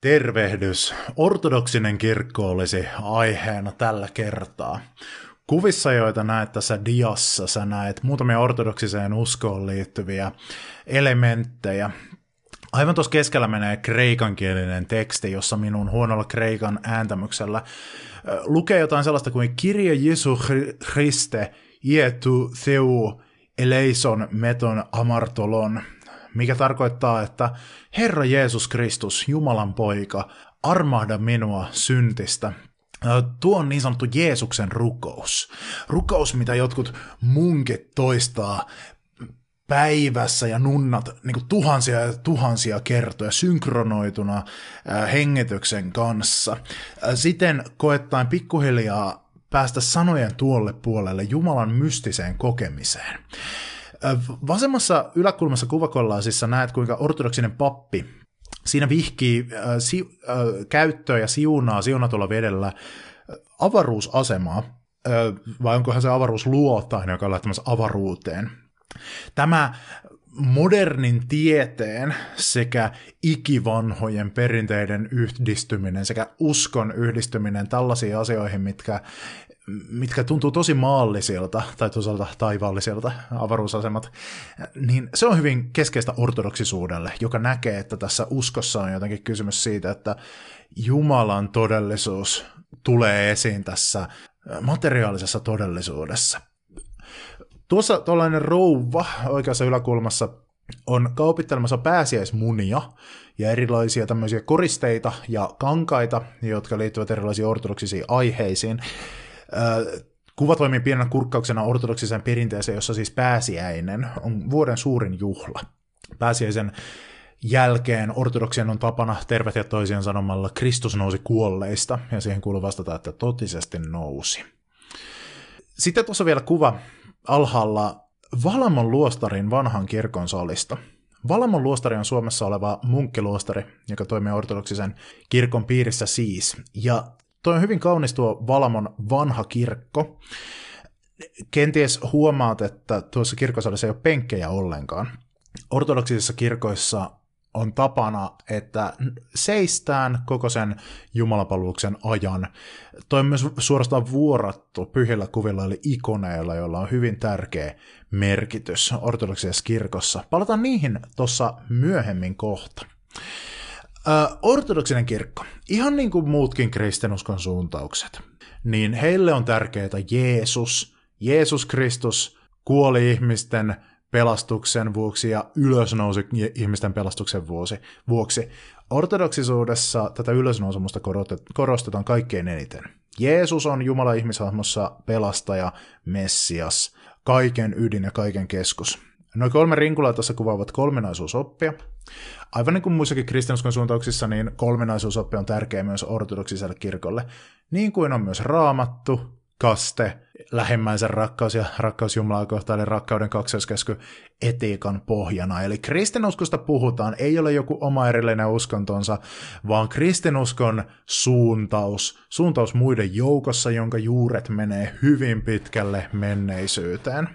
Tervehdys. Ortodoksinen kirkko olisi aiheena tällä kertaa. Kuvissa, joita näet tässä diassa, sä näet muutamia ortodoksiseen uskoon liittyviä elementtejä. Aivan tuossa keskellä menee kreikankielinen teksti, jossa minun huonolla kreikan ääntämyksellä lukee jotain sellaista kuin Kirje Jesu Christe, Ietu Theu eleison meton amartolon, mikä tarkoittaa, että Herra Jeesus Kristus, Jumalan poika, armahda minua syntistä. Tuo on niin sanottu Jeesuksen rukous. Rukous, mitä jotkut munkit toistaa päivässä ja nunnat niin kuin tuhansia ja tuhansia kertoja synkronoituna hengityksen kanssa. Siten koettaen pikkuhiljaa päästä sanojen tuolle puolelle Jumalan mystiseen kokemiseen. Vasemmassa yläkulmassa kuvakollaasissa näet, kuinka ortodoksinen pappi siinä vihkii äh, si, äh, käyttöä ja siunaa siunatulla vedellä avaruusasemaa, äh, vai onkohan se avaruus luotain, joka on lähtemässä avaruuteen. Tämä modernin tieteen sekä ikivanhojen perinteiden yhdistyminen sekä uskon yhdistyminen tällaisiin asioihin, mitkä mitkä tuntuu tosi maallisilta, tai toisaalta taivaallisilta avaruusasemat, niin se on hyvin keskeistä ortodoksisuudelle, joka näkee, että tässä uskossa on jotenkin kysymys siitä, että Jumalan todellisuus tulee esiin tässä materiaalisessa todellisuudessa. Tuossa tuollainen rouva oikeassa yläkulmassa on kaupittelemassa pääsiäismunia ja erilaisia tämmöisiä koristeita ja kankaita, jotka liittyvät erilaisiin ortodoksisiin aiheisiin. Kuva toimii pienenä kurkkauksena ortodoksiseen perinteeseen, jossa siis pääsiäinen on vuoden suurin juhla. Pääsiäisen jälkeen ortodoksien on tapana tervehtiä toisiaan sanomalla Kristus nousi kuolleista, ja siihen kuuluu vastata, että totisesti nousi. Sitten tuossa vielä kuva alhaalla Valamon luostarin vanhan kirkon salista. Valamon luostari on Suomessa oleva munkkiluostari, joka toimii ortodoksisen kirkon piirissä siis. Ja Toi on hyvin kaunis tuo Valamon vanha kirkko. Kenties huomaat, että tuossa kirkosalissa ei ole penkkejä ollenkaan. Ortodoksisissa kirkoissa on tapana, että seistään koko sen jumalapalveluksen ajan. Toi on myös suorastaan vuorattu pyhillä kuvilla eli ikoneilla, joilla on hyvin tärkeä merkitys ortodoksisessa kirkossa. Palataan niihin tuossa myöhemmin kohta. Ö, ortodoksinen kirkko, ihan niin kuin muutkin kristinuskon suuntaukset, niin heille on tärkeää Jeesus, Jeesus Kristus kuoli ihmisten pelastuksen vuoksi ja ylösnousi ihmisten pelastuksen vuoksi. Ortodoksisuudessa tätä ylösnousemusta korostetaan kaikkein eniten. Jeesus on Jumala ihmishahmossa pelastaja, Messias, kaiken ydin ja kaiken keskus. Noin kolme rinkulaa tässä kuvaavat kolminaisuusoppia. Aivan niin kuin muissakin kristinuskon suuntauksissa, niin kolminaisuusoppi on tärkeä myös ortodoksiselle kirkolle, niin kuin on myös raamattu, kaste, lähimmäisen rakkaus ja rakkaus Jumalaa kohtaan, eli rakkauden kaksoiskesky etiikan pohjana. Eli kristinuskosta puhutaan, ei ole joku oma erillinen uskontonsa, vaan kristinuskon suuntaus, suuntaus muiden joukossa, jonka juuret menee hyvin pitkälle menneisyyteen.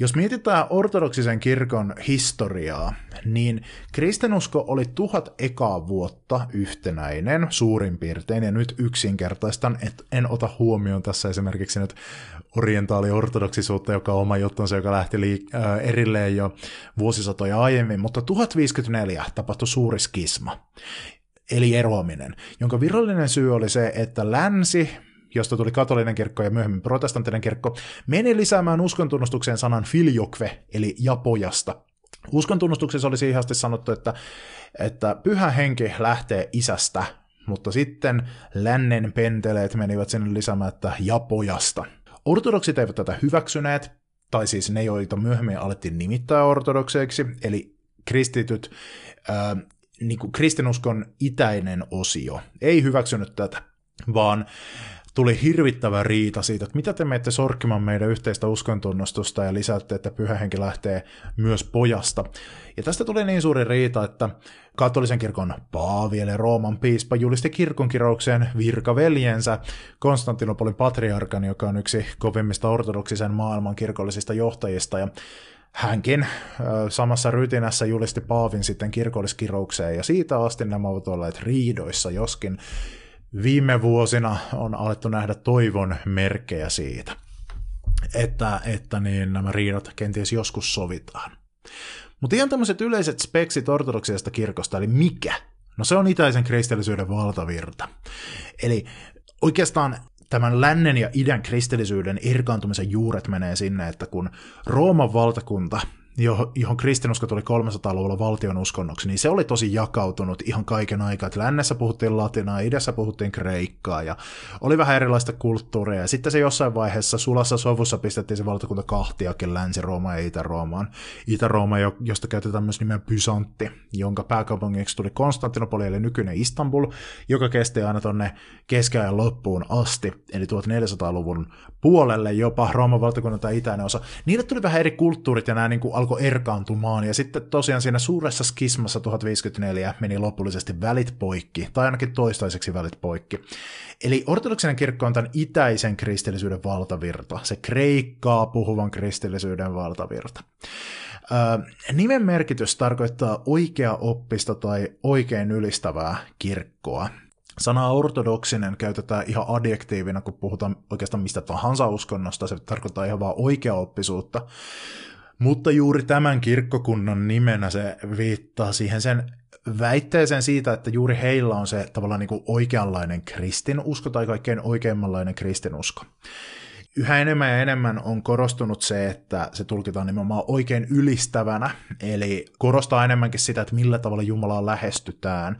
Jos mietitään ortodoksisen kirkon historiaa, niin kristinusko oli tuhat ekaa vuotta yhtenäinen suurin piirtein, ja nyt yksinkertaistan, että en ota huomioon tässä esimerkiksi nyt orientaali-ortodoksisuutta, joka on oma juttunsa, joka lähti liik- äh, erilleen jo vuosisatoja aiemmin, mutta 1054 tapahtui suuri skisma. eli eroaminen, jonka virallinen syy oli se, että länsi, josta tuli katolinen kirkko ja myöhemmin protestanttinen kirkko, meni lisäämään uskontunnustukseen sanan filjokve, eli japojasta. Uskontunnustuksessa oli siihen asti sanottu, että, että pyhä henki lähtee isästä, mutta sitten lännen penteleet menivät sinne lisäämään, että japojasta. Ortodoksit eivät tätä hyväksyneet, tai siis ne, joita myöhemmin alettiin nimittää ortodokseiksi, eli kristityt, ää, niin kuin kristinuskon itäinen osio, ei hyväksynyt tätä, vaan tuli hirvittävä riita siitä, että mitä te menette sorkkimaan meidän yhteistä uskontunnustusta ja lisäätte, että pyhä henki lähtee myös pojasta. Ja tästä tuli niin suuri riita, että katolisen kirkon paavi eli Rooman piispa julisti kirkonkiroukseen virkaveljensä Konstantinopolin patriarkan, joka on yksi kovimmista ortodoksisen maailman kirkollisista johtajista, ja hänkin samassa rytinässä julisti Paavin sitten kirkolliskiroukseen, ja siitä asti nämä ovat olleet riidoissa, joskin viime vuosina on alettu nähdä toivon merkkejä siitä, että, että niin nämä riidat kenties joskus sovitaan. Mutta ihan tämmöiset yleiset speksit ortodoksiasta kirkosta, eli mikä? No se on itäisen kristillisyyden valtavirta. Eli oikeastaan tämän lännen ja idän kristillisyyden irkaantumisen juuret menee sinne, että kun Rooman valtakunta johon kristinusko tuli 300-luvulla valtion uskonnoksi, niin se oli tosi jakautunut ihan kaiken aikaa. Että lännessä puhuttiin latinaa, idässä puhuttiin kreikkaa ja oli vähän erilaista kulttuuria. Ja sitten se jossain vaiheessa sulassa sovussa pistettiin se valtakunta kahtiakin Länsi-Rooma ja Itä-Roomaan. Itä-Rooma, josta käytetään myös nimeä Byzantti, jonka pääkaupungiksi tuli Konstantinopoli eli nykyinen Istanbul, joka kesti aina tonne keskiajan loppuun asti, eli 1400-luvun puolelle jopa Rooman valtakunnan tai itäinen osa. Niille tuli vähän eri kulttuurit ja nämä niin kuin alkoi erkaantumaan, ja sitten tosiaan siinä suuressa skismassa 1054 meni lopullisesti välit poikki, tai ainakin toistaiseksi välit poikki. Eli ortodoksinen kirkko on tämän itäisen kristillisyyden valtavirta, se kreikkaa puhuvan kristillisyyden valtavirta. Öö, nimen merkitys tarkoittaa oikea oppista tai oikein ylistävää kirkkoa. Sanaa ortodoksinen käytetään ihan adjektiivina, kun puhutaan oikeastaan mistä tahansa uskonnosta, se tarkoittaa ihan vaan oikeaoppisuutta. Mutta juuri tämän kirkkokunnan nimenä se viittaa siihen sen väitteeseen siitä, että juuri heillä on se tavallaan niin kuin oikeanlainen kristinusko tai kaikkein oikeimmanlainen kristinusko. Yhä enemmän ja enemmän on korostunut se, että se tulkitaan nimenomaan oikein ylistävänä, eli korostaa enemmänkin sitä, että millä tavalla Jumalaa lähestytään.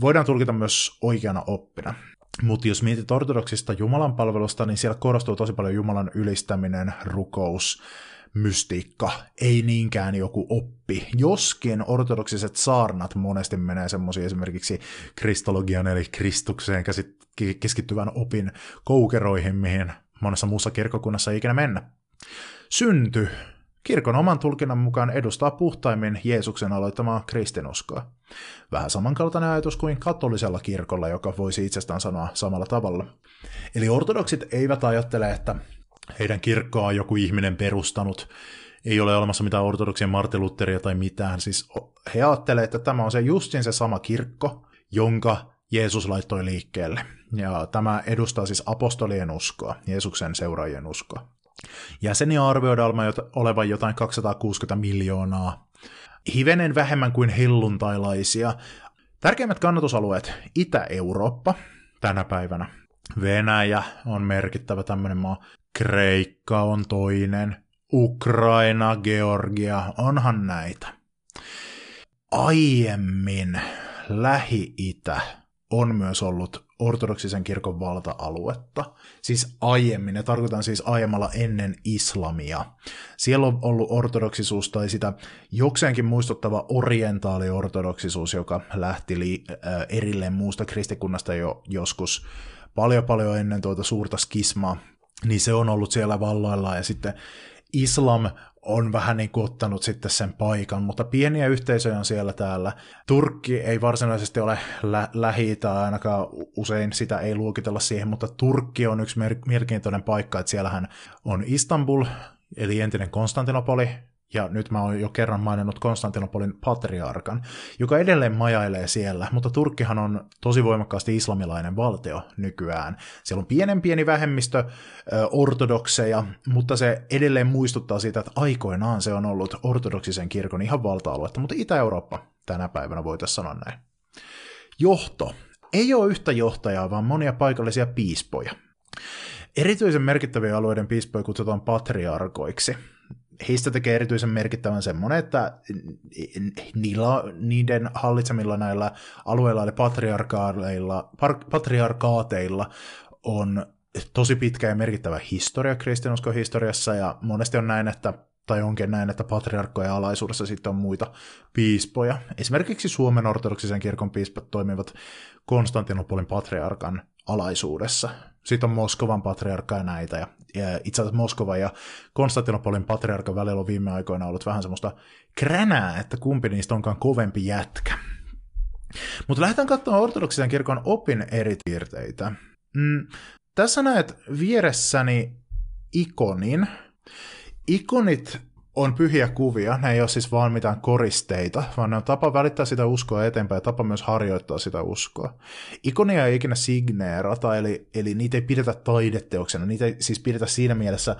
Voidaan tulkita myös oikeana oppina. Mutta jos mietit ortodoksista Jumalan palvelusta, niin siellä korostuu tosi paljon Jumalan ylistäminen, rukous, mystiikka, ei niinkään joku oppi. Joskin ortodoksiset saarnat monesti menee semmoisia esimerkiksi kristologian eli Kristukseen keskittyvän opin koukeroihin, mihin monessa muussa kirkokunnassa ei ikinä mennä. Synty. Kirkon oman tulkinnan mukaan edustaa puhtaimmin Jeesuksen aloittamaa kristinuskoa. Vähän samankaltainen ajatus kuin katolisella kirkolla, joka voisi itsestään sanoa samalla tavalla. Eli ortodoksit eivät ajattele, että heidän kirkkoa joku ihminen perustanut, ei ole olemassa mitään ortodoksia Martin Lutheria tai mitään. Siis he ajattelevat, että tämä on se justin se sama kirkko, jonka Jeesus laittoi liikkeelle. Ja tämä edustaa siis apostolien uskoa, Jeesuksen seuraajien uskoa. Jäseniä arvioidaan olevan jotain 260 miljoonaa. Hivenen vähemmän kuin helluntailaisia. Tärkeimmät kannatusalueet Itä-Eurooppa tänä päivänä. Venäjä on merkittävä tämmöinen maa. Kreikka on toinen, Ukraina, Georgia, onhan näitä. Aiemmin Lähi-Itä on myös ollut ortodoksisen kirkon valta-aluetta. Siis aiemmin, ne tarkoitan siis aiemmalla ennen islamia. Siellä on ollut ortodoksisuus tai sitä jokseenkin muistuttava orientaaliortodoksisuus, joka lähti li- äh, erilleen muusta kristikunnasta jo joskus paljon paljon ennen tuota suurta skismaa niin se on ollut siellä valloilla ja sitten islam on vähän niin kuin ottanut sitten sen paikan, mutta pieniä yhteisöjä on siellä täällä. Turkki ei varsinaisesti ole lä- lähi tai ainakaan usein sitä ei luokitella siihen, mutta Turkki on yksi mer- mielenkiintoinen paikka, että siellähän on Istanbul, eli entinen Konstantinopoli, ja nyt mä oon jo kerran maininnut Konstantinopolin patriarkan, joka edelleen majailee siellä, mutta Turkkihan on tosi voimakkaasti islamilainen valtio nykyään. Siellä on pienen pieni vähemmistö ortodokseja, mutta se edelleen muistuttaa siitä, että aikoinaan se on ollut ortodoksisen kirkon ihan valta-aluetta, mutta Itä-Eurooppa tänä päivänä voitaisiin sanoa näin. Johto. Ei ole yhtä johtajaa, vaan monia paikallisia piispoja. Erityisen merkittäviä alueiden piispoja kutsutaan patriarkoiksi. Heistä tekee erityisen merkittävän semmoinen, että niillä, niiden hallitsemilla näillä alueilla eli patriarkaateilla, patriarkaateilla on tosi pitkä ja merkittävä historia kristinuskon historiassa, ja monesti on näin, että tai onkin näin, että patriarkkojen alaisuudessa sitten on muita piispoja. Esimerkiksi Suomen ortodoksisen kirkon piispat toimivat Konstantinopolin patriarkan alaisuudessa. Sitten on Moskovan patriarkka ja näitä. Ja, itse asiassa Moskova ja Konstantinopolin patriarkan välillä on viime aikoina ollut vähän semmoista kränää, että kumpi niistä onkaan kovempi jätkä. Mutta lähdetään katsomaan ortodoksisen kirkon opin eri piirteitä. Mm, tässä näet vieressäni ikonin. Ikonit on pyhiä kuvia, ne ei ole siis vaan mitään koristeita, vaan ne on tapa välittää sitä uskoa eteenpäin ja tapa myös harjoittaa sitä uskoa. Ikonia ei ikinä signeerata, eli, eli niitä ei pidetä taideteoksena, niitä ei siis pidetä siinä mielessä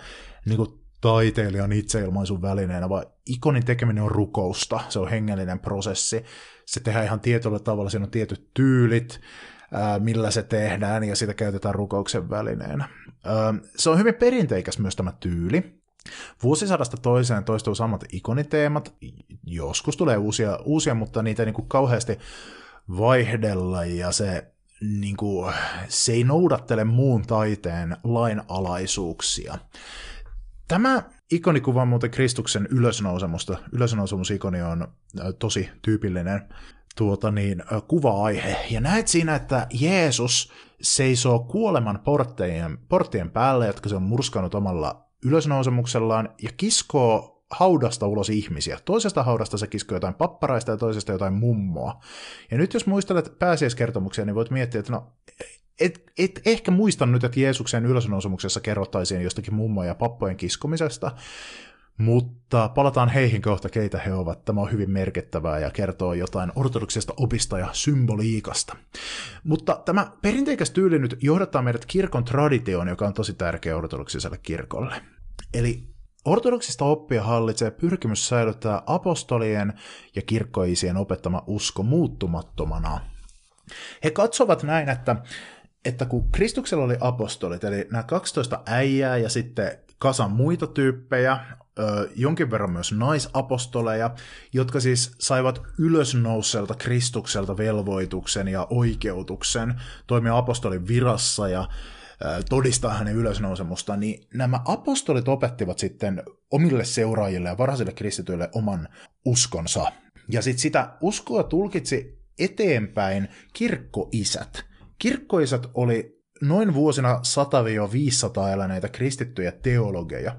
niin kuin taiteilijan itseilmaisun välineenä, vaan ikonin tekeminen on rukousta, se on hengellinen prosessi, se tehdään ihan tietyllä tavalla, siinä on tietyt tyylit, millä se tehdään, ja sitä käytetään rukouksen välineenä. Se on hyvin perinteikäs myös tämä tyyli. Vuosisadasta toiseen toistuu samat ikoniteemat, joskus tulee uusia, uusia mutta niitä ei niin kuin kauheasti vaihdella, ja se, niin kuin, se ei noudattele muun taiteen lainalaisuuksia. Tämä ikonikuva on muuten Kristuksen ylösnousemusta. Ylösnousemusikoni on tosi tyypillinen tuota niin, kuva-aihe. Ja näet siinä, että Jeesus seisoo kuoleman porttien, porttien päälle, jotka se on murskannut omalla ylösnousemuksellaan, ja kiskoo haudasta ulos ihmisiä. Toisesta haudasta se kiskoo jotain papparaista ja toisesta jotain mummoa. Ja nyt jos muistelet pääsiäiskertomuksia, niin voit miettiä, että no, et, et ehkä muista nyt, että Jeesuksen ylösnousemuksessa kerrottaisiin jostakin mummoja ja pappojen kiskomisesta, mutta palataan heihin kohta, keitä he ovat. Tämä on hyvin merkittävää ja kertoo jotain ortodoksista opista ja symboliikasta. Mutta tämä perinteikäs tyyli nyt johdattaa meidät kirkon traditioon, joka on tosi tärkeä ortodoksiselle kirkolle. Eli ortodoksista oppia hallitsee pyrkimys säilyttää apostolien ja kirkkoisien opettama usko muuttumattomana. He katsovat näin, että että kun Kristuksella oli apostolit, eli nämä 12 äijää ja sitten kasan muita tyyppejä, jonkin verran myös naisapostoleja, jotka siis saivat ylösnouselta Kristukselta velvoituksen ja oikeutuksen toimia apostolin virassa ja todistaa hänen ylösnousemusta, niin nämä apostolit opettivat sitten omille seuraajille ja varhaisille kristityille oman uskonsa. Ja sitten sitä uskoa tulkitsi eteenpäin kirkkoisät. Kirkkoisat oli noin vuosina 100-500 eläneitä kristittyjä teologeja,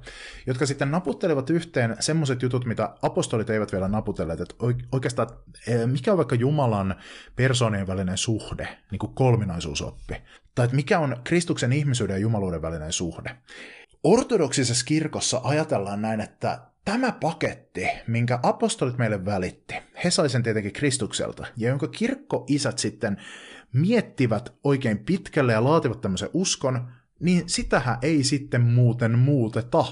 jotka sitten naputtelevat yhteen semmoiset jutut, mitä apostolit eivät vielä naputelleet, että oikeastaan e, mikä on vaikka Jumalan persoonien välinen suhde, niin kuin kolminaisuusoppi, tai että mikä on Kristuksen ihmisyyden ja jumaluuden välinen suhde. Ortodoksisessa kirkossa ajatellaan näin, että tämä paketti, minkä apostolit meille välitti, he sai sen tietenkin Kristukselta, ja jonka kirkkoisät sitten miettivät oikein pitkälle ja laativat tämmöisen uskon, niin sitähän ei sitten muuten muuteta,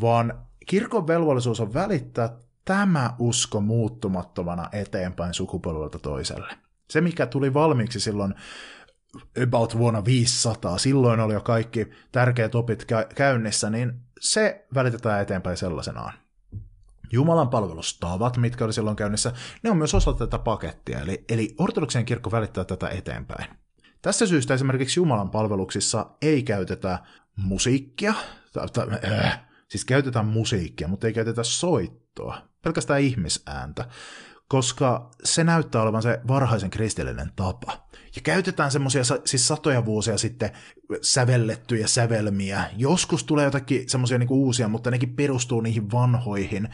vaan kirkon velvollisuus on välittää tämä usko muuttumattomana eteenpäin sukupolvelta toiselle. Se, mikä tuli valmiiksi silloin about vuonna 500, silloin oli jo kaikki tärkeät opit käynnissä, niin se välitetään eteenpäin sellaisenaan. Jumalan palvelustavat, mitkä oli silloin käynnissä, ne on myös osa tätä pakettia, eli, eli ortodoksien kirkko välittää tätä eteenpäin. Tässä syystä esimerkiksi Jumalan palveluksissa ei käytetä musiikkia, tai, tai, äh, siis käytetään musiikkia, mutta ei käytetä soittoa, pelkästään ihmisääntä, koska se näyttää olevan se varhaisen kristillinen tapa. Ja käytetään semmoisia siis satoja vuosia sitten sävellettyjä sävelmiä. Joskus tulee jotakin semmoisia niinku uusia, mutta nekin perustuu niihin vanhoihin.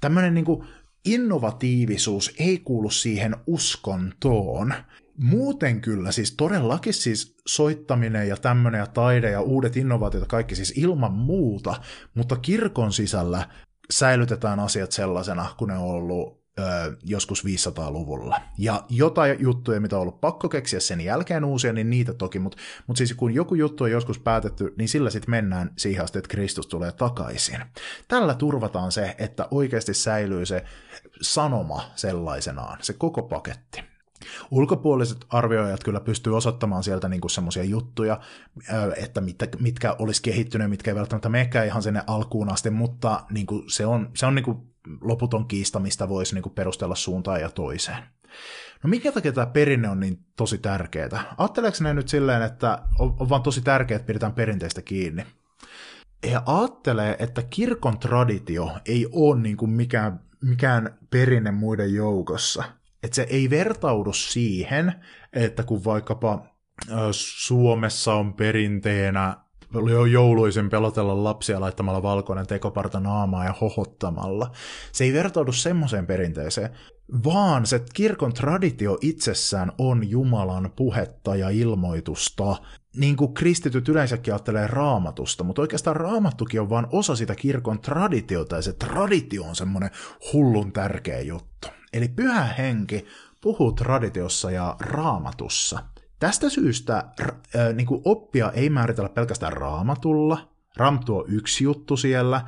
Tämmöinen niinku innovatiivisuus ei kuulu siihen uskontoon. Muuten kyllä, siis todellakin siis soittaminen ja tämmöinen ja taide ja uudet innovaatiot kaikki siis ilman muuta, mutta kirkon sisällä säilytetään asiat sellaisena, kun ne on ollut joskus 500-luvulla. Ja jotain juttuja, mitä on ollut pakko keksiä sen jälkeen uusia, niin niitä toki, mutta mut siis kun joku juttu on joskus päätetty, niin sillä sitten mennään siihen asti, että Kristus tulee takaisin. Tällä turvataan se, että oikeasti säilyy se sanoma sellaisenaan, se koko paketti. Ulkopuoliset arvioijat kyllä pystyy osoittamaan sieltä niin semmoisia juttuja, että mitkä, mitkä olisi kehittynyt, mitkä ei välttämättä menekään ihan sinne alkuun asti, mutta niin kuin se on, se on niin kuin loputon kiista, mistä voisi niin kuin perustella suuntaan ja toiseen. No minkä takia tämä perinne on niin tosi tärkeää? Ajatteleeko ne nyt silleen, että on, on vaan tosi tärkeää, että pidetään perinteistä kiinni? Ja ajattelee, että kirkon traditio ei ole niin kuin mikään, mikään perinne muiden joukossa. Että se ei vertaudu siihen, että kun vaikkapa Suomessa on perinteenä jouluisin pelotella lapsia laittamalla valkoinen tekoparta naamaa ja hohottamalla. Se ei vertaudu semmoiseen perinteeseen, vaan se kirkon traditio itsessään on Jumalan puhetta ja ilmoitusta, niin kuin kristityt yleensäkin ajattelee raamatusta, mutta oikeastaan raamattukin on vain osa sitä kirkon traditiota, ja se traditio on semmoinen hullun tärkeä juttu. Eli pyhä henki puhuu traditiossa ja raamatussa. Tästä syystä niin kuin oppia ei määritellä pelkästään raamatulla. Ramtu on yksi juttu siellä,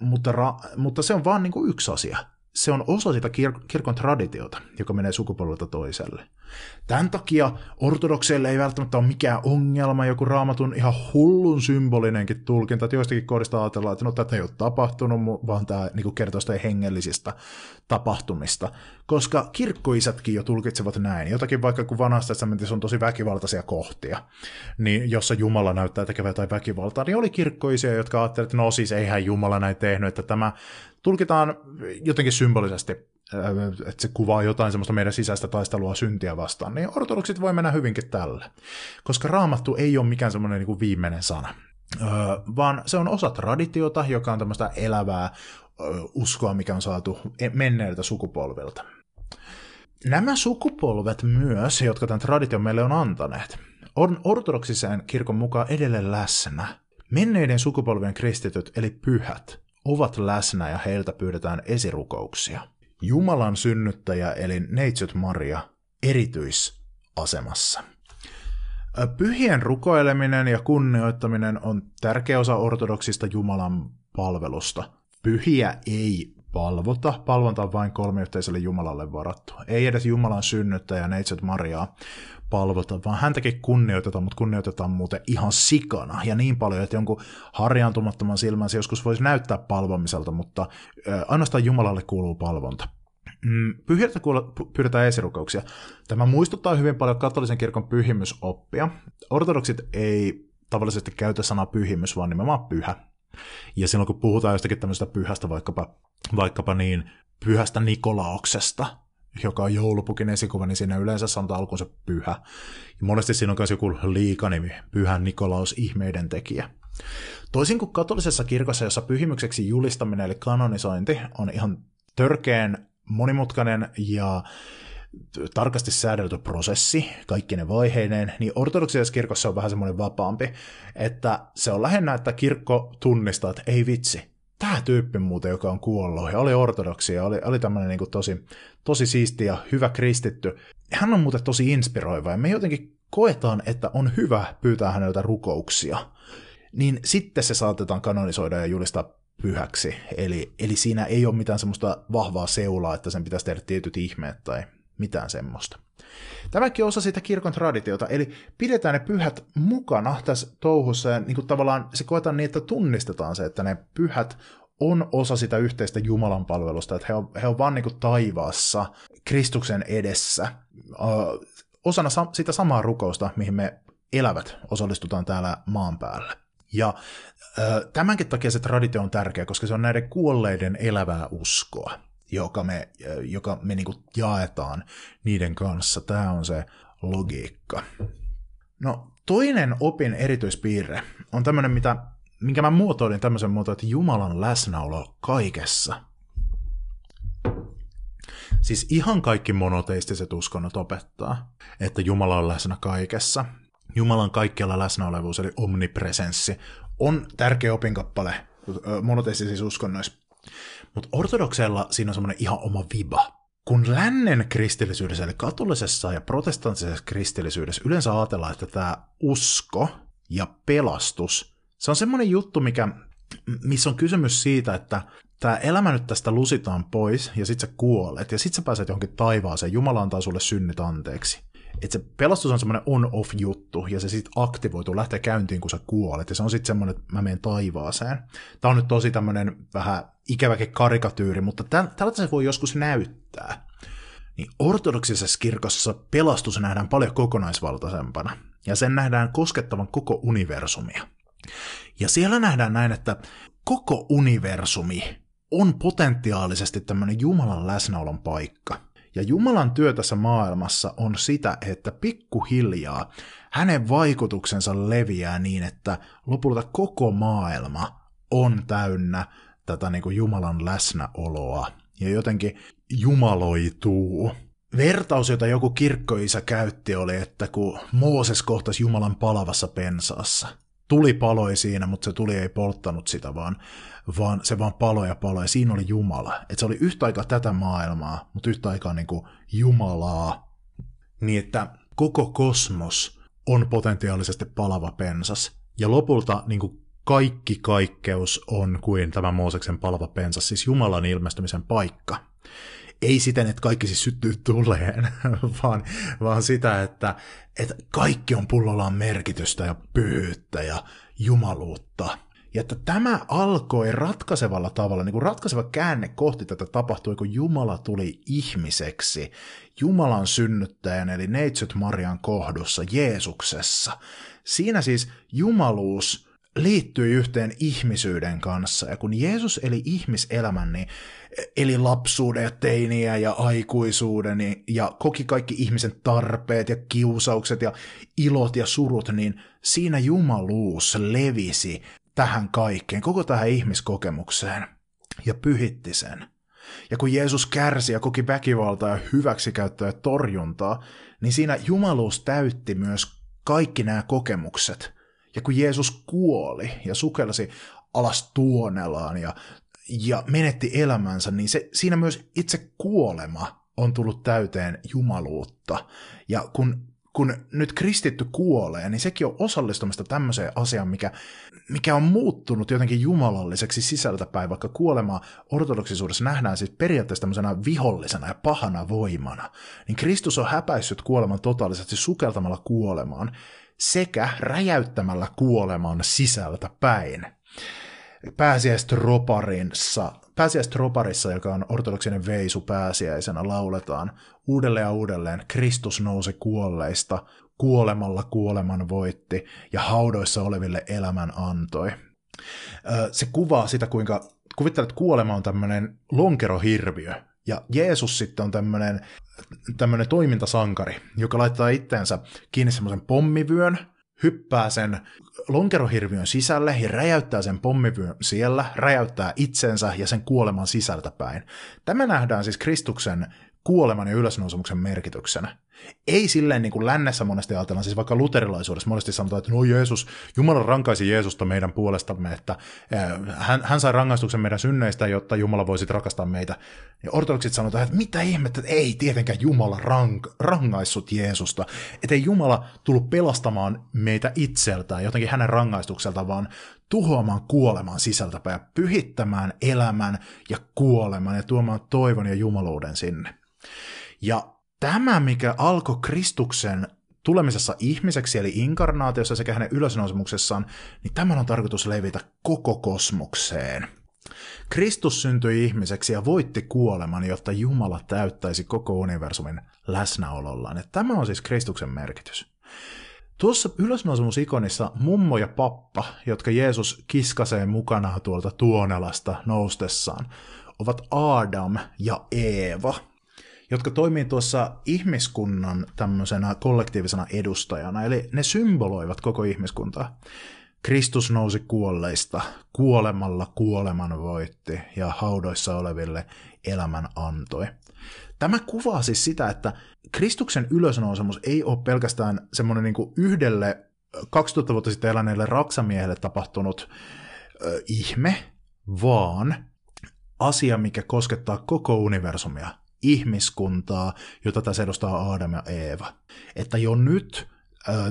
mutta, ra- mutta se on vaan niin kuin yksi asia se on osa sitä kir- kirkon traditiota, joka menee sukupolvelta toiselle. Tämän takia ortodokseille ei välttämättä ole mikään ongelma, joku raamatun ihan hullun symbolinenkin tulkinta, että joistakin kohdista ajatellaan, että no tätä ei ole tapahtunut, vaan tämä niin kertoo sitä hengellisistä tapahtumista, koska kirkkoisätkin jo tulkitsevat näin. Jotakin vaikka kun vanhassa testamentissa on tosi väkivaltaisia kohtia, niin jossa Jumala näyttää tekevän jotain väkivaltaa, niin oli kirkkoisia, jotka ajattelivat, että no siis eihän Jumala näin tehnyt, että tämä tulkitaan jotenkin symbolisesti, äh, että se kuvaa jotain semmoista meidän sisäistä taistelua syntiä vastaan, niin ortodoksit voi mennä hyvinkin tälle. Koska raamattu ei ole mikään semmoinen niin viimeinen sana, öö, vaan se on osa traditiota, joka on tämmöistä elävää öö, uskoa, mikä on saatu e-, menneiltä sukupolvilta. Nämä sukupolvet myös, jotka tämän tradition meille on antaneet, on ortodoksiseen kirkon mukaan edelleen läsnä. Menneiden sukupolvien kristityt, eli pyhät, ovat läsnä ja heiltä pyydetään esirukouksia. Jumalan synnyttäjä eli Neitsyt Maria erityisasemassa. Pyhien rukoileminen ja kunnioittaminen on tärkeä osa ortodoksista Jumalan palvelusta. Pyhiä ei palvota, palvonta on vain kolmiyhteiselle Jumalalle varattu. Ei edes Jumalan synnyttäjä Neitsyt Mariaa palvota, vaan häntäkin kunnioitetaan, mutta kunnioitetaan muuten ihan sikana. Ja niin paljon, että jonkun harjaantumattoman silmän se joskus voisi näyttää palvomiselta, mutta ainoastaan Jumalalle kuuluu palvonta. Mm, pyhiltä pyydetään esirukouksia. Tämä muistuttaa hyvin paljon katolisen kirkon pyhimysoppia. Ortodoksit ei tavallisesti käytä sanaa pyhimys, vaan nimenomaan pyhä. Ja silloin kun puhutaan jostakin tämmöisestä pyhästä, vaikkapa, vaikkapa niin pyhästä Nikolaoksesta, joka on joulupukin esikuva, niin siinä yleensä sanotaan alkuun se pyhä. Ja monesti siinä on myös joku liikanimi, pyhä Nikolaus, ihmeiden tekijä. Toisin kuin katolisessa kirkossa, jossa pyhimykseksi julistaminen eli kanonisointi on ihan törkeän monimutkainen ja tarkasti säädelty prosessi, kaikki ne vaiheineen, niin ortodoksisessa kirkossa on vähän semmoinen vapaampi, että se on lähinnä, että kirkko tunnistaa, että ei vitsi, tämä tyyppi muuten, joka on kuollut ja oli ortodoksia, oli, oli tämmöinen niin tosi, tosi siisti ja hyvä kristitty. Hän on muuten tosi inspiroiva ja me jotenkin koetaan, että on hyvä pyytää häneltä rukouksia. Niin sitten se saatetaan kanonisoida ja julistaa pyhäksi. Eli, eli siinä ei ole mitään semmoista vahvaa seulaa, että sen pitäisi tehdä tietyt ihmeet tai mitään semmoista. Tämäkin on osa sitä kirkon traditiota, eli pidetään ne pyhät mukana tässä touhussa ja niin kuin tavallaan se koetaan niin, että tunnistetaan se, että ne pyhät on osa sitä yhteistä Jumalan palvelusta, että he on, he on vaan niin kuin taivaassa Kristuksen edessä, osana sitä samaa rukousta, mihin me elävät osallistutaan täällä maan päällä. Ja tämänkin takia se traditio on tärkeä, koska se on näiden kuolleiden elävää uskoa joka me, joka me niin jaetaan niiden kanssa. Tämä on se logiikka. No, toinen opin erityispiirre on tämmöinen, mitä, minkä mä muotoilin tämmöisen muotoon, että Jumalan läsnäolo kaikessa. Siis ihan kaikki monoteistiset uskonnot opettaa, että Jumala on läsnä kaikessa. Jumalan kaikkialla läsnäolevuus, eli omnipresenssi, on tärkeä opinkappale monoteistisissa uskonnoissa. Mutta ortodokseilla siinä on semmoinen ihan oma viba. Kun lännen kristillisyydessä, eli katolisessa ja protestanttisessa kristillisyydessä yleensä ajatellaan, että tämä usko ja pelastus, se on semmoinen juttu, mikä, missä on kysymys siitä, että tämä elämä nyt tästä lusitaan pois, ja sit sä kuolet, ja sit sä pääset johonkin taivaaseen, Jumala antaa sulle synnit anteeksi. Että se pelastus on semmoinen on-off-juttu, ja se sitten aktivoituu, lähtee käyntiin, kun sä kuolet, ja se on sitten semmoinen, että mä menen taivaaseen. Tämä on nyt tosi tämmöinen vähän ikäväkin karikatyyri, mutta tällä se voi joskus näyttää. Niin ortodoksisessa kirkossa pelastus nähdään paljon kokonaisvaltaisempana, ja sen nähdään koskettavan koko universumia. Ja siellä nähdään näin, että koko universumi on potentiaalisesti tämmöinen Jumalan läsnäolon paikka. Ja Jumalan työ tässä maailmassa on sitä, että pikkuhiljaa hänen vaikutuksensa leviää niin, että lopulta koko maailma on täynnä tätä niin kuin Jumalan läsnäoloa ja jotenkin jumaloituu. Vertaus, jota joku kirkkoisä käytti, oli, että kun Mooses kohtasi Jumalan palavassa pensaassa, tuli paloi siinä, mutta se tuli ei polttanut sitä, vaan, vaan se vaan paloi ja paloi. Siinä oli Jumala. että se oli yhtä aikaa tätä maailmaa, mutta yhtä aikaa niin kuin Jumalaa. Niin että koko kosmos on potentiaalisesti palava pensas. Ja lopulta niin kuin kaikki kaikkeus on kuin tämä Mooseksen palava pensas, siis Jumalan ilmestymisen paikka ei siten, että kaikki siis syttyy tuleen, vaan, vaan sitä, että, että kaikki on pullollaan merkitystä ja pyhyyttä ja jumaluutta. Ja että tämä alkoi ratkaisevalla tavalla, niin kuin ratkaiseva käänne kohti tätä tapahtui, kun Jumala tuli ihmiseksi, Jumalan synnyttäjän eli Neitsyt Marian kohdussa, Jeesuksessa. Siinä siis jumaluus liittyi yhteen ihmisyyden kanssa. Ja kun Jeesus eli ihmiselämän, niin eli lapsuuden ja teiniä ja aikuisuuden niin, ja koki kaikki ihmisen tarpeet ja kiusaukset ja ilot ja surut, niin siinä jumaluus levisi tähän kaikkeen, koko tähän ihmiskokemukseen ja pyhitti sen. Ja kun Jeesus kärsi ja koki väkivaltaa ja hyväksikäyttöä ja torjuntaa, niin siinä jumaluus täytti myös kaikki nämä kokemukset – ja kun Jeesus kuoli ja sukelsi alas tuonelaan ja, ja menetti elämänsä, niin se, siinä myös itse kuolema on tullut täyteen jumaluutta. Ja kun, kun nyt kristitty kuolee, niin sekin on osallistumista tämmöiseen asiaan, mikä, mikä on muuttunut jotenkin jumalalliseksi sisältäpäin, vaikka kuolemaa ortodoksisuudessa nähdään siis periaatteessa tämmöisenä vihollisena ja pahana voimana, niin Kristus on häpäissyt kuoleman totaalisesti sukeltamalla kuolemaan, sekä räjäyttämällä kuoleman sisältä päin. Pääsiäistroparissa, pääsiäistroparissa, joka on ortodoksinen veisu pääsiäisenä, lauletaan uudelleen ja uudelleen Kristus nousi kuolleista, kuolemalla kuoleman voitti ja haudoissa oleville elämän antoi. Se kuvaa sitä, kuinka kuvittelet, kuolema on tämmöinen lonkerohirviö, ja Jeesus sitten on tämmöinen tämmöinen toimintasankari, joka laittaa itteensä kiinni semmoisen pommivyön, hyppää sen lonkerohirviön sisälle ja räjäyttää sen pommivyön siellä, räjäyttää itsensä ja sen kuoleman sisältä päin. Tämä nähdään siis Kristuksen kuoleman ja ylösnousemuksen merkityksenä. Ei silleen niin kuin lännessä monesti ajatellaan, siis vaikka luterilaisuudessa monesti sanotaan, että no Jeesus, Jumala rankaisi Jeesusta meidän puolestamme, että hän, hän sai rangaistuksen meidän synneistä, jotta Jumala voisi rakastaa meitä. Ja ortodoksit sanotaan, että mitä ihmettä, että ei tietenkään Jumala rank, rangaissut Jeesusta, että ei Jumala tullut pelastamaan meitä itseltään, jotenkin hänen rangaistukselta, vaan tuhoamaan kuoleman sisältäpäin ja pyhittämään elämän ja kuoleman ja tuomaan toivon ja jumaluuden sinne. Ja tämä, mikä alkoi Kristuksen tulemisessa ihmiseksi, eli inkarnaatiossa sekä hänen ylösnousemuksessaan, niin tämän on tarkoitus levitä koko kosmokseen. Kristus syntyi ihmiseksi ja voitti kuoleman, jotta Jumala täyttäisi koko universumin läsnäolollaan. Ja tämä on siis Kristuksen merkitys. Tuossa ylösnousemusikonissa mummo ja pappa, jotka Jeesus kiskasee mukanaan tuolta tuonelasta noustessaan, ovat Adam ja Eeva – jotka toimii tuossa ihmiskunnan tämmöisenä kollektiivisena edustajana, eli ne symboloivat koko ihmiskuntaa. Kristus nousi kuolleista, kuolemalla kuoleman voitti ja haudoissa oleville elämän antoi. Tämä kuvaa siis sitä, että Kristuksen ylösnousemus ei ole pelkästään semmoinen niin yhdelle 2000 vuotta sitten eläneelle raksamiehelle tapahtunut ö, ihme, vaan asia, mikä koskettaa koko universumia, ihmiskuntaa, jota tässä edustaa Aadam ja Eeva. Että jo nyt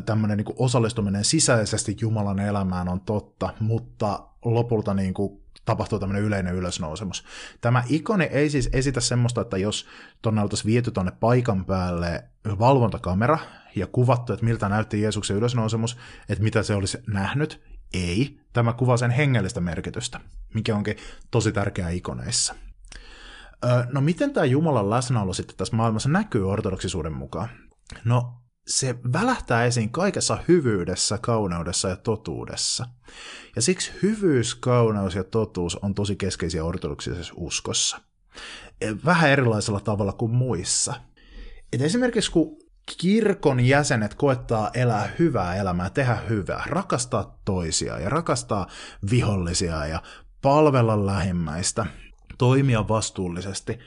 tämmöinen niin osallistuminen sisäisesti Jumalan elämään on totta, mutta lopulta niin kuin tapahtuu tämmöinen yleinen ylösnousemus. Tämä ikoni ei siis esitä semmoista, että jos tonne oltaisiin viety tonne paikan päälle valvontakamera ja kuvattu, että miltä näytti Jeesuksen ylösnousemus, että mitä se olisi nähnyt, ei. Tämä kuvaa sen hengellistä merkitystä, mikä onkin tosi tärkeää ikoneissa. No miten tämä Jumalan läsnäolo sitten tässä maailmassa näkyy ortodoksisuuden mukaan? No se välähtää esiin kaikessa hyvyydessä, kauneudessa ja totuudessa. Ja siksi hyvyys, kauneus ja totuus on tosi keskeisiä ortodoksisessa uskossa. E, vähän erilaisella tavalla kuin muissa. Et esimerkiksi kun kirkon jäsenet koettaa elää hyvää elämää, tehdä hyvää, rakastaa toisia ja rakastaa vihollisia ja palvella lähimmäistä, toimia vastuullisesti,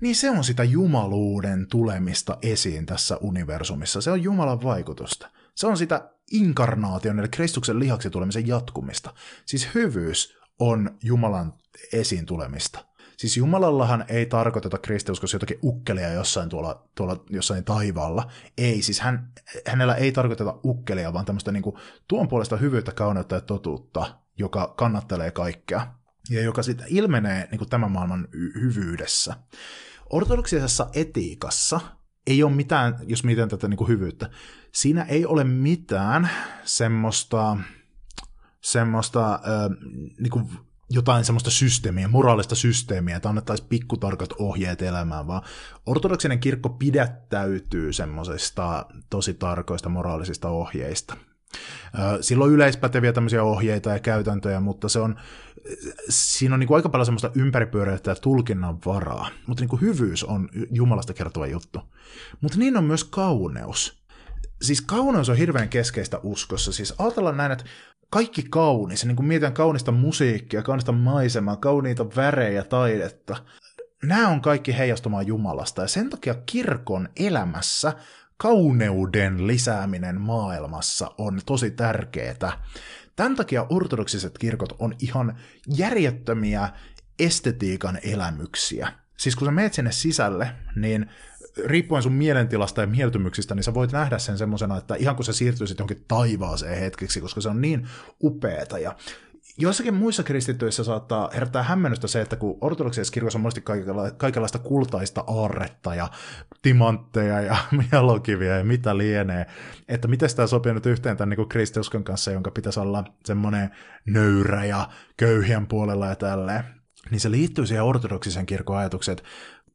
niin se on sitä jumaluuden tulemista esiin tässä universumissa. Se on Jumalan vaikutusta. Se on sitä inkarnaation, eli Kristuksen lihaksi tulemisen jatkumista. Siis hyvyys on Jumalan esiin tulemista. Siis Jumalallahan ei tarkoiteta kristiuskossa jotakin ukkelia jossain tuolla, tuolla jossain taivaalla. Ei, siis hän, hänellä ei tarkoiteta ukkelia, vaan tämmöistä niin kuin, tuon puolesta hyvyyttä, kauneutta ja totuutta, joka kannattelee kaikkea ja joka sitten ilmenee niin kuin tämän maailman hyvyydessä. Ortodoksisessa etiikassa ei ole mitään, jos miten tätä niin kuin hyvyyttä, siinä ei ole mitään semmoista, semmoista äh, niin kuin jotain semmoista systeemiä, moraalista systeemiä, että annettaisiin pikkutarkat ohjeet elämään, vaan ortodoksinen kirkko pidättäytyy semmoisista tosi tarkoista moraalisista ohjeista. Sillä on yleispäteviä tämmöisiä ohjeita ja käytäntöjä, mutta se on, siinä on niin kuin aika paljon semmoista ympäripyöreitä tulkinnan varaa. Mutta niin kuin hyvyys on Jumalasta kertova juttu. Mutta niin on myös kauneus. Siis kauneus on hirveän keskeistä uskossa. Siis ajatellaan näin, että kaikki kaunis, niin kuin mietitään kaunista musiikkia, kaunista maisemaa, kauniita värejä, taidetta, nämä on kaikki heijastumaan Jumalasta. Ja sen takia kirkon elämässä kauneuden lisääminen maailmassa on tosi tärkeää. Tämän takia ortodoksiset kirkot on ihan järjettömiä estetiikan elämyksiä. Siis kun sä meet sinne sisälle, niin riippuen sun mielentilasta ja mieltymyksistä, niin sä voit nähdä sen semmoisena, että ihan kun sä siirtyisit jonkin taivaaseen hetkeksi, koska se on niin upeeta. Ja joissakin muissa kristityissä saattaa herättää hämmennystä se, että kun ortodoksisessa kirkossa on monesti kaikenlaista kultaista aarretta ja timantteja ja mialokiviä ja mitä lienee, että miten tämä sopii nyt yhteen tämän niin kristiuskon kanssa, jonka pitäisi olla semmoinen nöyrä ja köyhien puolella ja tälleen, niin se liittyy siihen ortodoksisen kirkon ajatukseen, että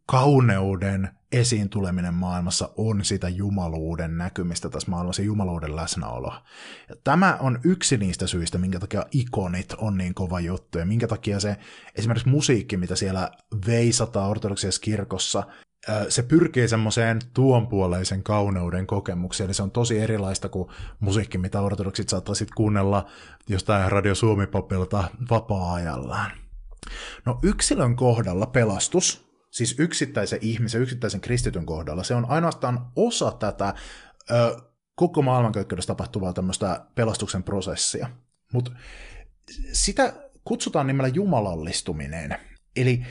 kauneuden esiin tuleminen maailmassa on sitä jumaluuden näkymistä tässä maailmassa, jumaluuden läsnäoloa. Ja tämä on yksi niistä syistä, minkä takia ikonit on niin kova juttu, ja minkä takia se esimerkiksi musiikki, mitä siellä veisataan ortodoksisessa kirkossa, se pyrkii semmoiseen tuonpuoleisen kauneuden kokemukseen, eli se on tosi erilaista kuin musiikki, mitä ortodoksit saattaa sitten kuunnella jostain Radio Suomi-popilta vapaa-ajallaan. No yksilön kohdalla pelastus siis yksittäisen ihmisen, yksittäisen kristityn kohdalla, se on ainoastaan osa tätä ö, koko maailmankaikkeudessa tapahtuvaa tämmöistä pelastuksen prosessia. Mutta sitä kutsutaan nimellä jumalallistuminen. Eli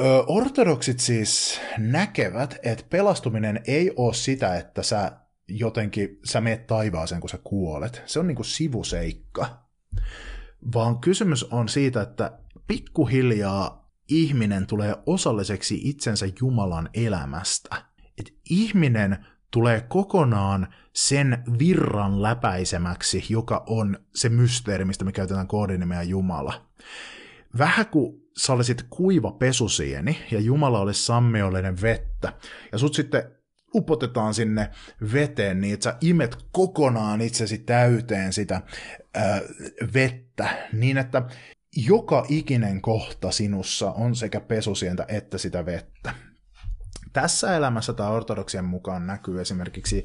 ö, ortodoksit siis näkevät, että pelastuminen ei ole sitä, että sä jotenkin, sä meet taivaaseen, kun sä kuolet. Se on niinku sivuseikka. Vaan kysymys on siitä, että pikkuhiljaa ihminen tulee osalliseksi itsensä Jumalan elämästä. Et ihminen tulee kokonaan sen virran läpäisemäksi, joka on se mysteeri, mistä me käytetään koodinimeä Jumala. Vähän kuin sä olisit kuiva pesusieni ja Jumala olisi sammiollinen vettä, ja sut sitten upotetaan sinne veteen niin, että sä imet kokonaan itsesi täyteen sitä äh, vettä, niin että joka ikinen kohta sinussa on sekä pesusientä että sitä vettä. Tässä elämässä tämä ortodoksien mukaan näkyy esimerkiksi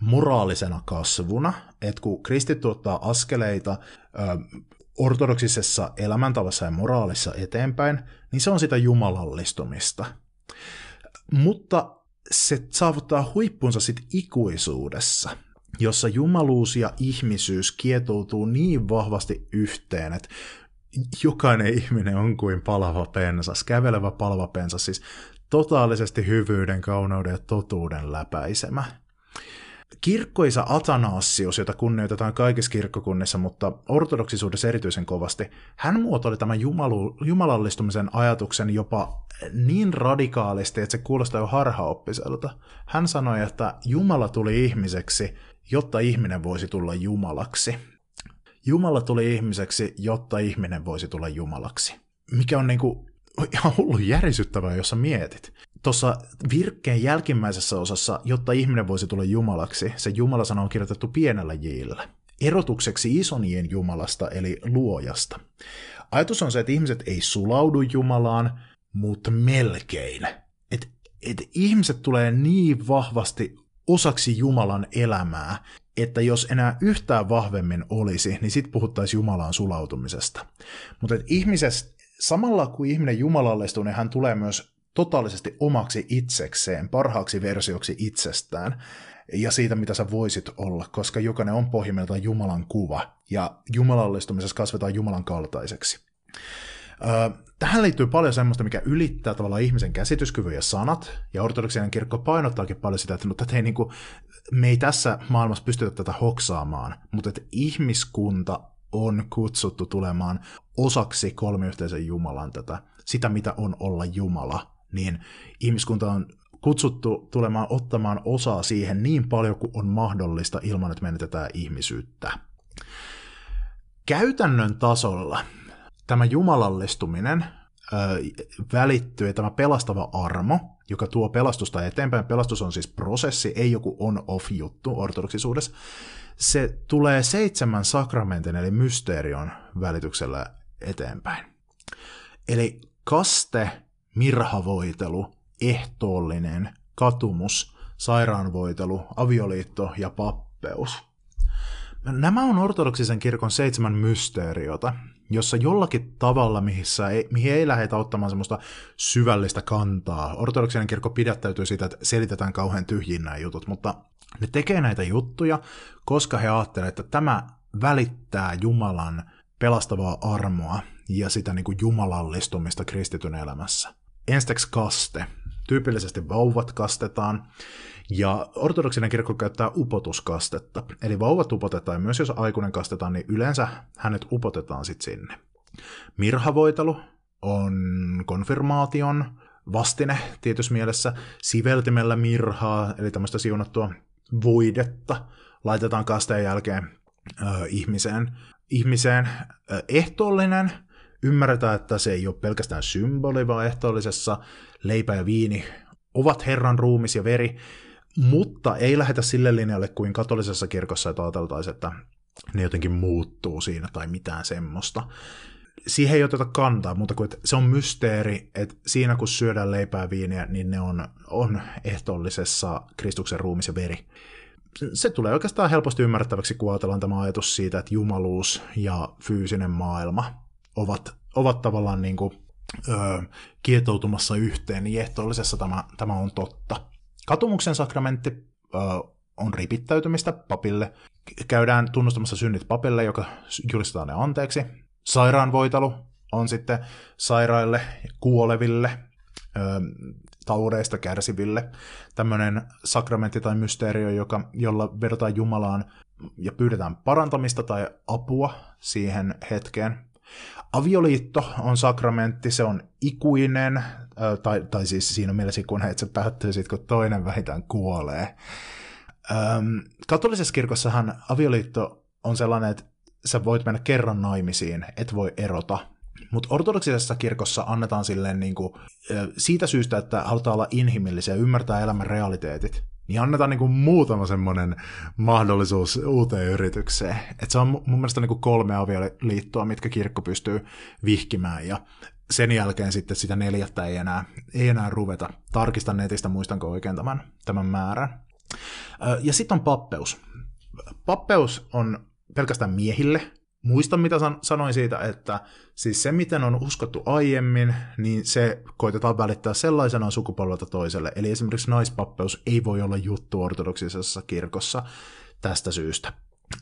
moraalisena kasvuna, että kun kristitty ottaa askeleita ortodoksisessa elämäntavassa ja moraalissa eteenpäin, niin se on sitä jumalallistumista. Mutta se saavuttaa huippunsa sitten ikuisuudessa, jossa jumaluus ja ihmisyys kietoutuu niin vahvasti yhteen, että jokainen ihminen on kuin palava pensas, kävelevä palava pensas, siis totaalisesti hyvyyden, kauneuden ja totuuden läpäisemä. kirkkoisa Atanasius, jota kunnioitetaan kaikissa kirkkokunnissa, mutta ortodoksisuudessa erityisen kovasti, hän muotoili tämän jumalu, jumalallistumisen ajatuksen jopa niin radikaalisti, että se kuulostaa jo harhaoppiselta. Hän sanoi, että Jumala tuli ihmiseksi, jotta ihminen voisi tulla Jumalaksi. Jumala tuli ihmiseksi, jotta ihminen voisi tulla Jumalaksi. Mikä on niinku ihan hullu järisyttävää, jos sä mietit tuossa virkkeen jälkimmäisessä osassa, jotta ihminen voisi tulla jumalaksi, se jumalasana on kirjoitettu pienellä jillä. Erotukseksi isonien jumalasta, eli luojasta. Ajatus on se, että ihmiset ei sulaudu Jumalaan, mutta melkein. Että et ihmiset tulee niin vahvasti osaksi Jumalan elämää, että jos enää yhtään vahvemmin olisi, niin sitten puhuttaisiin Jumalaan sulautumisesta. Mutta ihmisestä, samalla kun ihminen jumalallistuu, niin hän tulee myös totaalisesti omaksi itsekseen, parhaaksi versioksi itsestään ja siitä, mitä sä voisit olla, koska jokainen on pohjimmiltaan Jumalan kuva, ja jumalallistumisessa kasvetaan Jumalan kaltaiseksi. Tähän liittyy paljon semmoista, mikä ylittää tavallaan ihmisen käsityskyvyn ja sanat, ja ortodoksinen kirkko painottaakin paljon sitä, että, mutta ei, niin kuin, me ei tässä maailmassa pystytä tätä hoksaamaan, mutta että ihmiskunta on kutsuttu tulemaan osaksi kolmiyhteisen Jumalan tätä, sitä mitä on olla Jumala, niin ihmiskunta on kutsuttu tulemaan ottamaan osaa siihen niin paljon kuin on mahdollista ilman, että menetetään ihmisyyttä. Käytännön tasolla tämä jumalallistuminen ö, välittyy, tämä pelastava armo, joka tuo pelastusta eteenpäin, pelastus on siis prosessi, ei joku on-off-juttu ortodoksisuudessa, se tulee seitsemän sakramentin eli mysteerion välityksellä eteenpäin. Eli kaste, mirhavoitelu, ehtoollinen, katumus, sairaanvoitelu, avioliitto ja pappeus. Nämä on ortodoksisen kirkon seitsemän mysteeriota, jossa jollakin tavalla, missä ei, mihin ei lähdetä ottamaan semmoista syvällistä kantaa. Ortodoksinen kirkko pidättäytyy siitä, että selitetään kauhean tyhjin nämä jutut, mutta ne tekee näitä juttuja, koska he ajattelevat, että tämä välittää Jumalan pelastavaa armoa ja sitä niin kuin jumalallistumista kristityn elämässä. Enstäksi kaste. Tyypillisesti vauvat kastetaan, ja ortodoksinen kirkko käyttää upotuskastetta. Eli vauvat upotetaan, ja myös jos aikuinen kastetaan, niin yleensä hänet upotetaan sitten sinne. Mirhavoitelu on konfirmaation vastine tietyssä mielessä. Siveltimellä mirhaa, eli tämmöistä siunattua voidetta, laitetaan kasteen jälkeen ö, ihmiseen. Ihmiseen ö, ehtoollinen Ymmärretään, että se ei ole pelkästään symboli, vaan ehtoollisessa leipä ja viini ovat Herran ruumis ja veri, mutta ei lähetä sille linjalle kuin katolisessa kirkossa, että ajateltaisiin, että ne jotenkin muuttuu siinä tai mitään semmoista. Siihen ei oteta kantaa, mutta kun se on mysteeri, että siinä kun syödään leipää viiniä, niin ne on, on ehtoollisessa Kristuksen ruumis ja veri. Se tulee oikeastaan helposti ymmärrettäväksi, kun ajatellaan tämä ajatus siitä, että jumaluus ja fyysinen maailma ovat, ovat tavallaan niin kuin, ö, kietoutumassa yhteen, niin ehtoollisessa tämä, tämä on totta. Katumuksen sakramentti ö, on ripittäytymistä papille. Käydään tunnustamassa synnit papille, joka julistetaan ne anteeksi. Sairaanvoitelu on sitten sairaille, kuoleville, ö, taudeista kärsiville. Tämmöinen sakramentti tai mysteerio, joka, jolla vedotaan Jumalaan ja pyydetään parantamista tai apua siihen hetkeen. Avioliitto on sakramentti, se on ikuinen, tai, tai siis siinä mielessä ikuinen, että se päättyy sitten, kun toinen vähintään kuolee. Katolisessa kirkossahan avioliitto on sellainen, että sä voit mennä kerran naimisiin, et voi erota. Mutta ortodoksisessa kirkossa annetaan silleen niin kuin, siitä syystä, että halutaan olla inhimillisiä ja ymmärtää elämän realiteetit, niin annetaan niin kuin muutama semmoinen mahdollisuus uuteen yritykseen. Et se on mun mielestä niin kuin kolme avioliittoa, mitkä kirkko pystyy vihkimään, ja sen jälkeen sitten sitä neljättä ei enää, ei enää ruveta. Tarkistan netistä, muistanko oikein tämän, tämän määrän. Ja sitten on pappeus. Pappeus on pelkästään miehille, muistan, mitä san- sanoin siitä, että siis se, miten on uskottu aiemmin, niin se koitetaan välittää sellaisena sukupolvelta toiselle. Eli esimerkiksi naispappeus ei voi olla juttu ortodoksisessa kirkossa tästä syystä.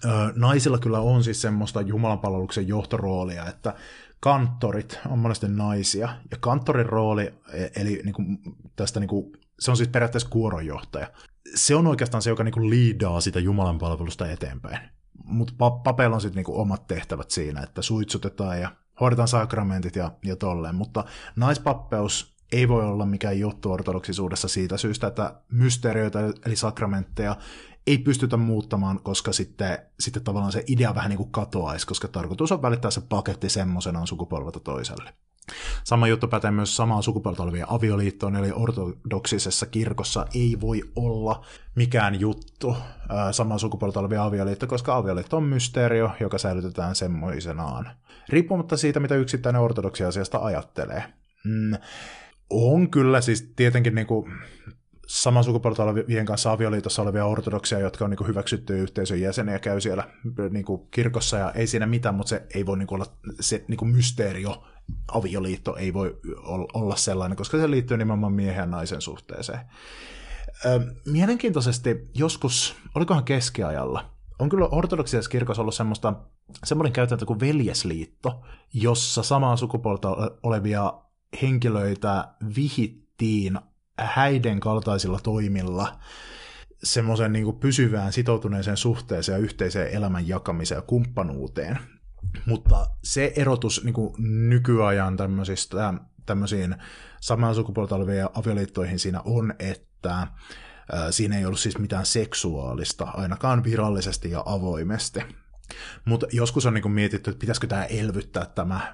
Ö, naisilla kyllä on siis semmoista jumalanpalveluksen johtoroolia, että kanttorit on monesti naisia, ja kanttorin rooli, e- eli niin kuin tästä niin kuin, se on siis periaatteessa kuoronjohtaja. Se on oikeastaan se, joka niin liidaa sitä Jumalan palvelusta eteenpäin. Mutta papeilla on sitten niin omat tehtävät siinä, että suitsutetaan ja hoidetaan sakramentit ja, ja tolleen, mutta naispappeus ei voi olla mikään juttu ortodoksisuudessa siitä syystä, että mysteerioita eli sakramentteja ei pystytä muuttamaan, koska sitten, sitten tavallaan se idea vähän niin kuin katoaisi, koska tarkoitus on välittää se paketti semmoisenaan sukupolvelta toiselle. Sama juttu pätee myös samaa sukupuolta olevia avioliittoon, eli ortodoksisessa kirkossa ei voi olla mikään juttu samaa sukupuolta olevia avioliitto, koska avioliitto on mysteerio, joka säilytetään semmoisenaan. Riippumatta siitä, mitä yksittäinen ortodoksi asiasta ajattelee. Mm, on kyllä siis tietenkin niin kuin saman sukupuolta olevien kanssa avioliitossa olevia ortodoksia, jotka on niin kuin hyväksyttyjä yhteisön jäseniä, käy siellä niin kirkossa ja ei siinä mitään, mutta se ei voi niin olla se niin mysteerio, avioliitto ei voi olla sellainen, koska se liittyy nimenomaan miehen ja naisen suhteeseen. Mielenkiintoisesti joskus, olikohan keskiajalla, on kyllä ortodoksisessa kirkossa ollut semmoista, semmoinen käytäntö kuin veljesliitto, jossa samaa sukupuolta olevia henkilöitä vihittiin häiden kaltaisilla toimilla semmoisen niin pysyvään sitoutuneeseen suhteeseen ja yhteiseen elämän jakamiseen ja kumppanuuteen. Mutta se erotus niin kuin nykyajan tämmöisistä, tämmöisiin samaa sukupuolta olevia avioliittoihin siinä on, että siinä ei ollut siis mitään seksuaalista, ainakaan virallisesti ja avoimesti. Mutta joskus on niinku mietitty, että pitäisikö tämä elvyttää tämä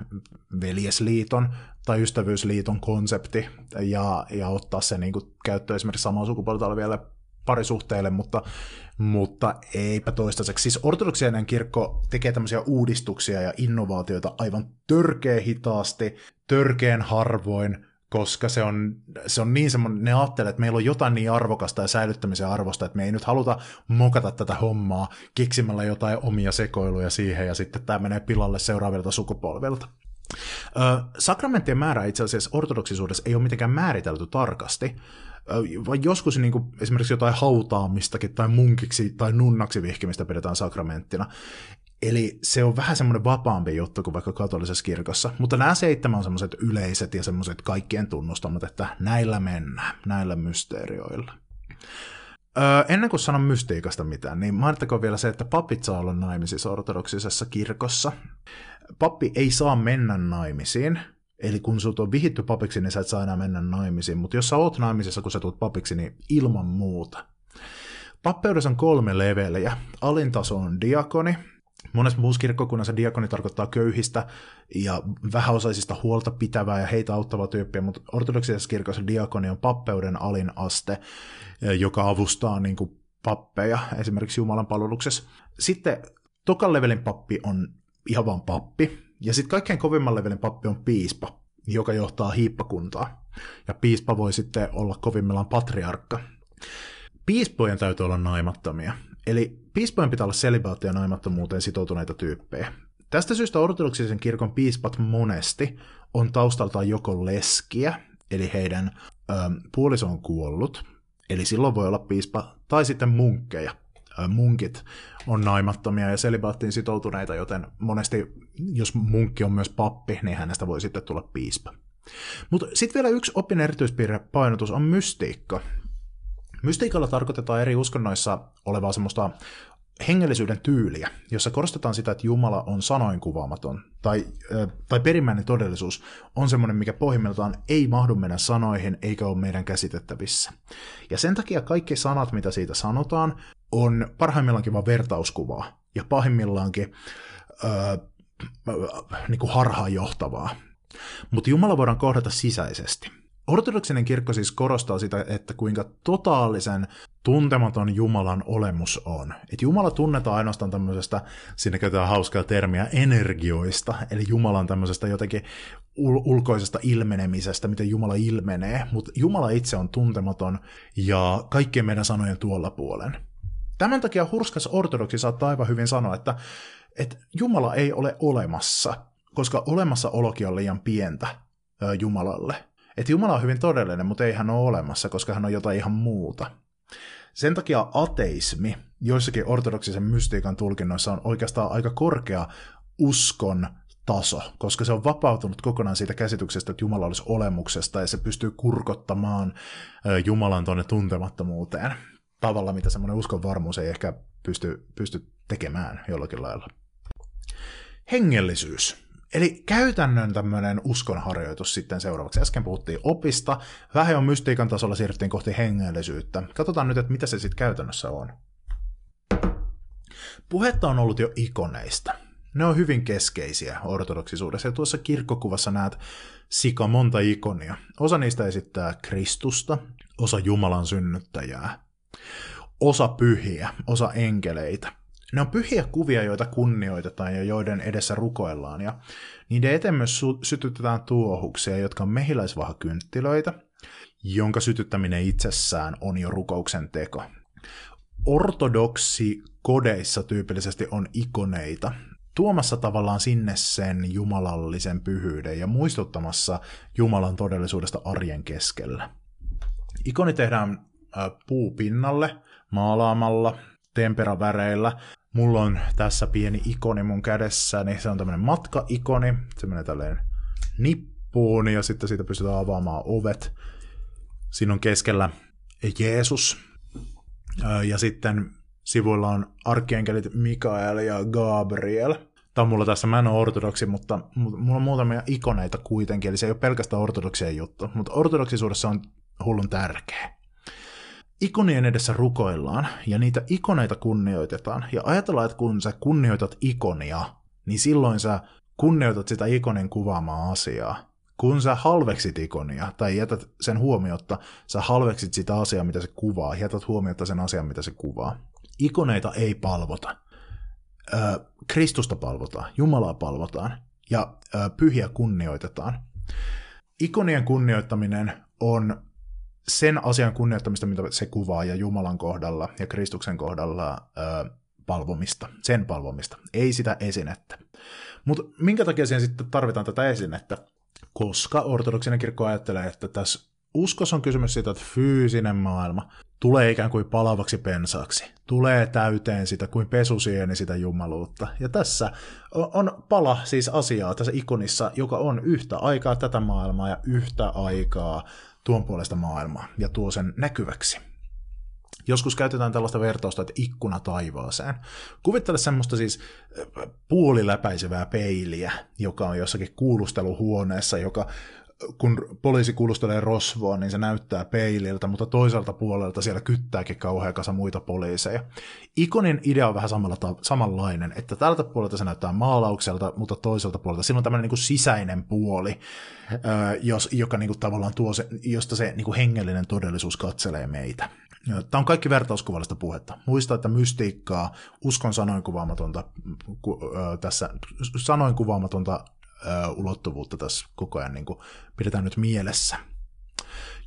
veljesliiton tai ystävyysliiton konsepti ja, ja ottaa se niinku käyttöön esimerkiksi samaa sukupuolta oleville parisuhteille, mutta, mutta eipä toistaiseksi. Siis ortodoksinen kirkko tekee tämmöisiä uudistuksia ja innovaatioita aivan törkeä hitaasti, törkeän harvoin, koska se on, se on niin semmoinen, ne ajattelee, että meillä on jotain niin arvokasta ja säilyttämisen arvosta, että me ei nyt haluta mokata tätä hommaa keksimällä jotain omia sekoiluja siihen, ja sitten tämä menee pilalle seuraavilta sukupolvilta. Ö, sakramenttien määrä itse asiassa ortodoksisuudessa ei ole mitenkään määritelty tarkasti, vai joskus niin kuin esimerkiksi jotain hautaamistakin tai munkiksi tai nunnaksi vihkimistä pidetään sakramenttina. Eli se on vähän semmoinen vapaampi juttu kuin vaikka katolisessa kirkossa. Mutta nämä seitsemän on semmoiset yleiset ja semmoiset kaikkien tunnustamat, että näillä mennään, näillä mysteerioilla. Öö, ennen kuin sanon mystiikasta mitään, niin mainittakoon vielä se, että papit saa olla naimisissa ortodoksisessa kirkossa. Pappi ei saa mennä naimisiin, eli kun sut on vihitty papiksi, niin sä et saa enää mennä naimisiin, mutta jos sä oot naimisissa, kun sä tulet papiksi, niin ilman muuta. Pappeudessa on kolme leveliä. Alin taso on diakoni, Monessa muussa kirkkokunnassa diakoni tarkoittaa köyhistä ja vähäosaisista huolta pitävää ja heitä auttavaa tyyppiä, mutta ortodoksisessa kirkossa diakoni on pappeuden alin aste, eh, joka avustaa niin kuin pappeja esimerkiksi Jumalan palveluksessa. Sitten tokan levelin pappi on ihan vaan pappi, ja sitten kaikkein kovimman levelin pappi on piispa, joka johtaa hiippakuntaa. Ja piispa voi sitten olla kovimmillaan patriarkka. Piispojen täytyy olla naimattomia, Eli piispojen pitää olla selibaattia naimattomuuteen sitoutuneita tyyppejä. Tästä syystä ortodoksisen kirkon piispat monesti on taustaltaan joko leskiä, eli heidän ö, puoliso on kuollut, eli silloin voi olla piispa, tai sitten munkkeja. Munkit on naimattomia ja selibaattiin sitoutuneita, joten monesti, jos munkki on myös pappi, niin hänestä voi sitten tulla piispa. Mutta sitten vielä yksi opin erityispiirre painotus on mystiikka, Mystiikalla tarkoitetaan eri uskonnoissa olevaa semmoista hengellisyyden tyyliä, jossa korostetaan sitä, että Jumala on sanoin kuvaamaton, tai, tai perimmäinen todellisuus on semmoinen, mikä pohjimmiltaan ei mahdu meidän sanoihin eikä ole meidän käsitettävissä. Ja sen takia kaikki sanat, mitä siitä sanotaan, on parhaimmillaankin vain vertauskuvaa, ja pahimmillaankin öö, niin kuin harhaanjohtavaa. Mutta Jumala voidaan kohdata sisäisesti. Ortodoksinen kirkko siis korostaa sitä, että kuinka totaalisen tuntematon Jumalan olemus on. Että Jumala tunnetaan ainoastaan tämmöisestä, siinä käytetään hauskaa termiä, energioista, eli Jumalan tämmöisestä jotenkin ul- ulkoisesta ilmenemisestä, miten Jumala ilmenee, mutta Jumala itse on tuntematon ja kaikkien meidän sanojen tuolla puolen. Tämän takia hurskas ortodoksi saattaa aivan hyvin sanoa, että, että Jumala ei ole olemassa, koska olemassaolokin on liian pientä Jumalalle – että Jumala on hyvin todellinen, mutta ei hän ole olemassa, koska hän on jotain ihan muuta. Sen takia ateismi joissakin ortodoksisen mystiikan tulkinnoissa on oikeastaan aika korkea uskon taso, koska se on vapautunut kokonaan siitä käsityksestä, että Jumala olisi olemuksesta ja se pystyy kurkottamaan Jumalan tuonne tuntemattomuuteen tavalla, mitä semmoinen uskon varmuus ei ehkä pysty, pysty tekemään jollakin lailla. Hengellisyys. Eli käytännön tämmöinen uskonharjoitus sitten seuraavaksi. Äsken puhuttiin opista, vähän on mystiikan tasolla siirryttiin kohti hengellisyyttä. Katsotaan nyt, että mitä se sitten käytännössä on. Puhetta on ollut jo ikoneista. Ne on hyvin keskeisiä ortodoksisuudessa. Ja tuossa kirkkokuvassa näet sika monta ikonia. Osa niistä esittää Kristusta, osa Jumalan synnyttäjää, osa pyhiä, osa enkeleitä. Ne on pyhiä kuvia, joita kunnioitetaan ja joiden edessä rukoillaan. Ja niiden eteen myös sytytetään tuohuksia, jotka on mehiläisvahakynttilöitä, jonka sytyttäminen itsessään on jo rukouksen teko. Ortodoksi kodeissa tyypillisesti on ikoneita, tuomassa tavallaan sinne sen jumalallisen pyhyyden ja muistuttamassa Jumalan todellisuudesta arjen keskellä. Ikoni tehdään puupinnalle maalaamalla, temperaväreillä. Mulla on tässä pieni ikoni mun kädessä, niin se on tämmöinen matkaikoni, se menee tälleen nippuun ja sitten siitä pystytään avaamaan ovet. Siinä on keskellä Jeesus ja sitten sivuilla on arkkeenkelit Mikael ja Gabriel. Tämä on mulla tässä, mä en ole ortodoksi, mutta mulla on muutamia ikoneita kuitenkin, eli se ei ole pelkästään ortodoksia juttu, mutta ortodoksisuudessa on hullun tärkeä. Ikonien edessä rukoillaan ja niitä ikoneita kunnioitetaan. Ja ajatellaan, että kun sä kunnioitat ikonia, niin silloin sä kunnioitat sitä ikonin kuvaamaa asiaa. Kun sä halveksit ikonia tai jätät sen huomiotta, sä halveksit sitä asiaa, mitä se kuvaa, jätät huomiotta sen asian, mitä se kuvaa. Ikoneita ei palvota. Ö, Kristusta palvotaan, Jumalaa palvotaan ja ö, pyhiä kunnioitetaan. Ikonien kunnioittaminen on sen asian kunnioittamista, mitä se kuvaa, ja Jumalan kohdalla ja Kristuksen kohdalla ö, palvomista, sen palvomista, ei sitä esinettä. Mutta minkä takia siihen sitten tarvitaan tätä esinettä? Koska ortodoksinen kirkko ajattelee, että tässä uskossa on kysymys siitä, että fyysinen maailma tulee ikään kuin palavaksi pensaaksi, tulee täyteen sitä kuin pesusieni sitä jumaluutta. Ja tässä on pala siis asiaa tässä ikonissa, joka on yhtä aikaa tätä maailmaa ja yhtä aikaa tuon puolesta maailmaa ja tuo sen näkyväksi. Joskus käytetään tällaista vertausta, että ikkuna taivaaseen. Kuvittele semmoista siis äh, puoliläpäisevää peiliä, joka on jossakin kuulusteluhuoneessa, joka kun poliisi kuulustelee rosvoa, niin se näyttää peililtä, mutta toiselta puolelta siellä kyttääkin kauhean kasa muita poliiseja. Ikonin idea on vähän samalla ta- samanlainen, että tältä puolelta se näyttää maalaukselta, mutta toiselta puolelta siinä on tämmöinen niin kuin sisäinen puoli, jos, joka niin kuin tavallaan tuo se, josta se niin kuin hengellinen todellisuus katselee meitä. Tämä on kaikki vertauskuvallista puhetta. Muista, että mystiikkaa, uskon sanoin kuvaamatonta, ku, tässä sanoin kuvaamatonta ulottuvuutta tässä koko ajan niin kuin pidetään nyt mielessä.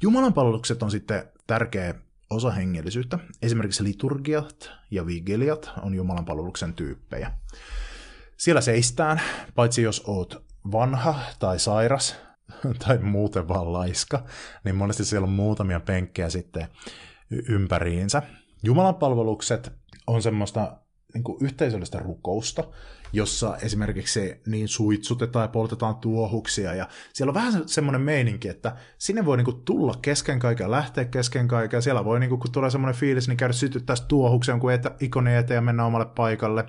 Jumalan palvelukset on sitten tärkeä osa hengellisyyttä. Esimerkiksi liturgiat ja vigiliat on Jumalan palveluksen tyyppejä. Siellä seistään, paitsi jos oot vanha tai sairas tai muuten vaan laiska, niin monesti siellä on muutamia penkkejä sitten ympäriinsä. Jumalan palvelukset on semmoista niin kuin yhteisöllistä rukousta, jossa esimerkiksi niin suitsutetaan ja poltetaan tuohuksia, ja siellä on vähän semmoinen meininki, että sinne voi niinku tulla kesken kaiken lähteä kesken kaiken, siellä voi, niinku, kun tulee semmoinen fiilis, niin käydä sytyttää tuohuksia jonkun etä, ikoni eteen ja mennä omalle paikalle.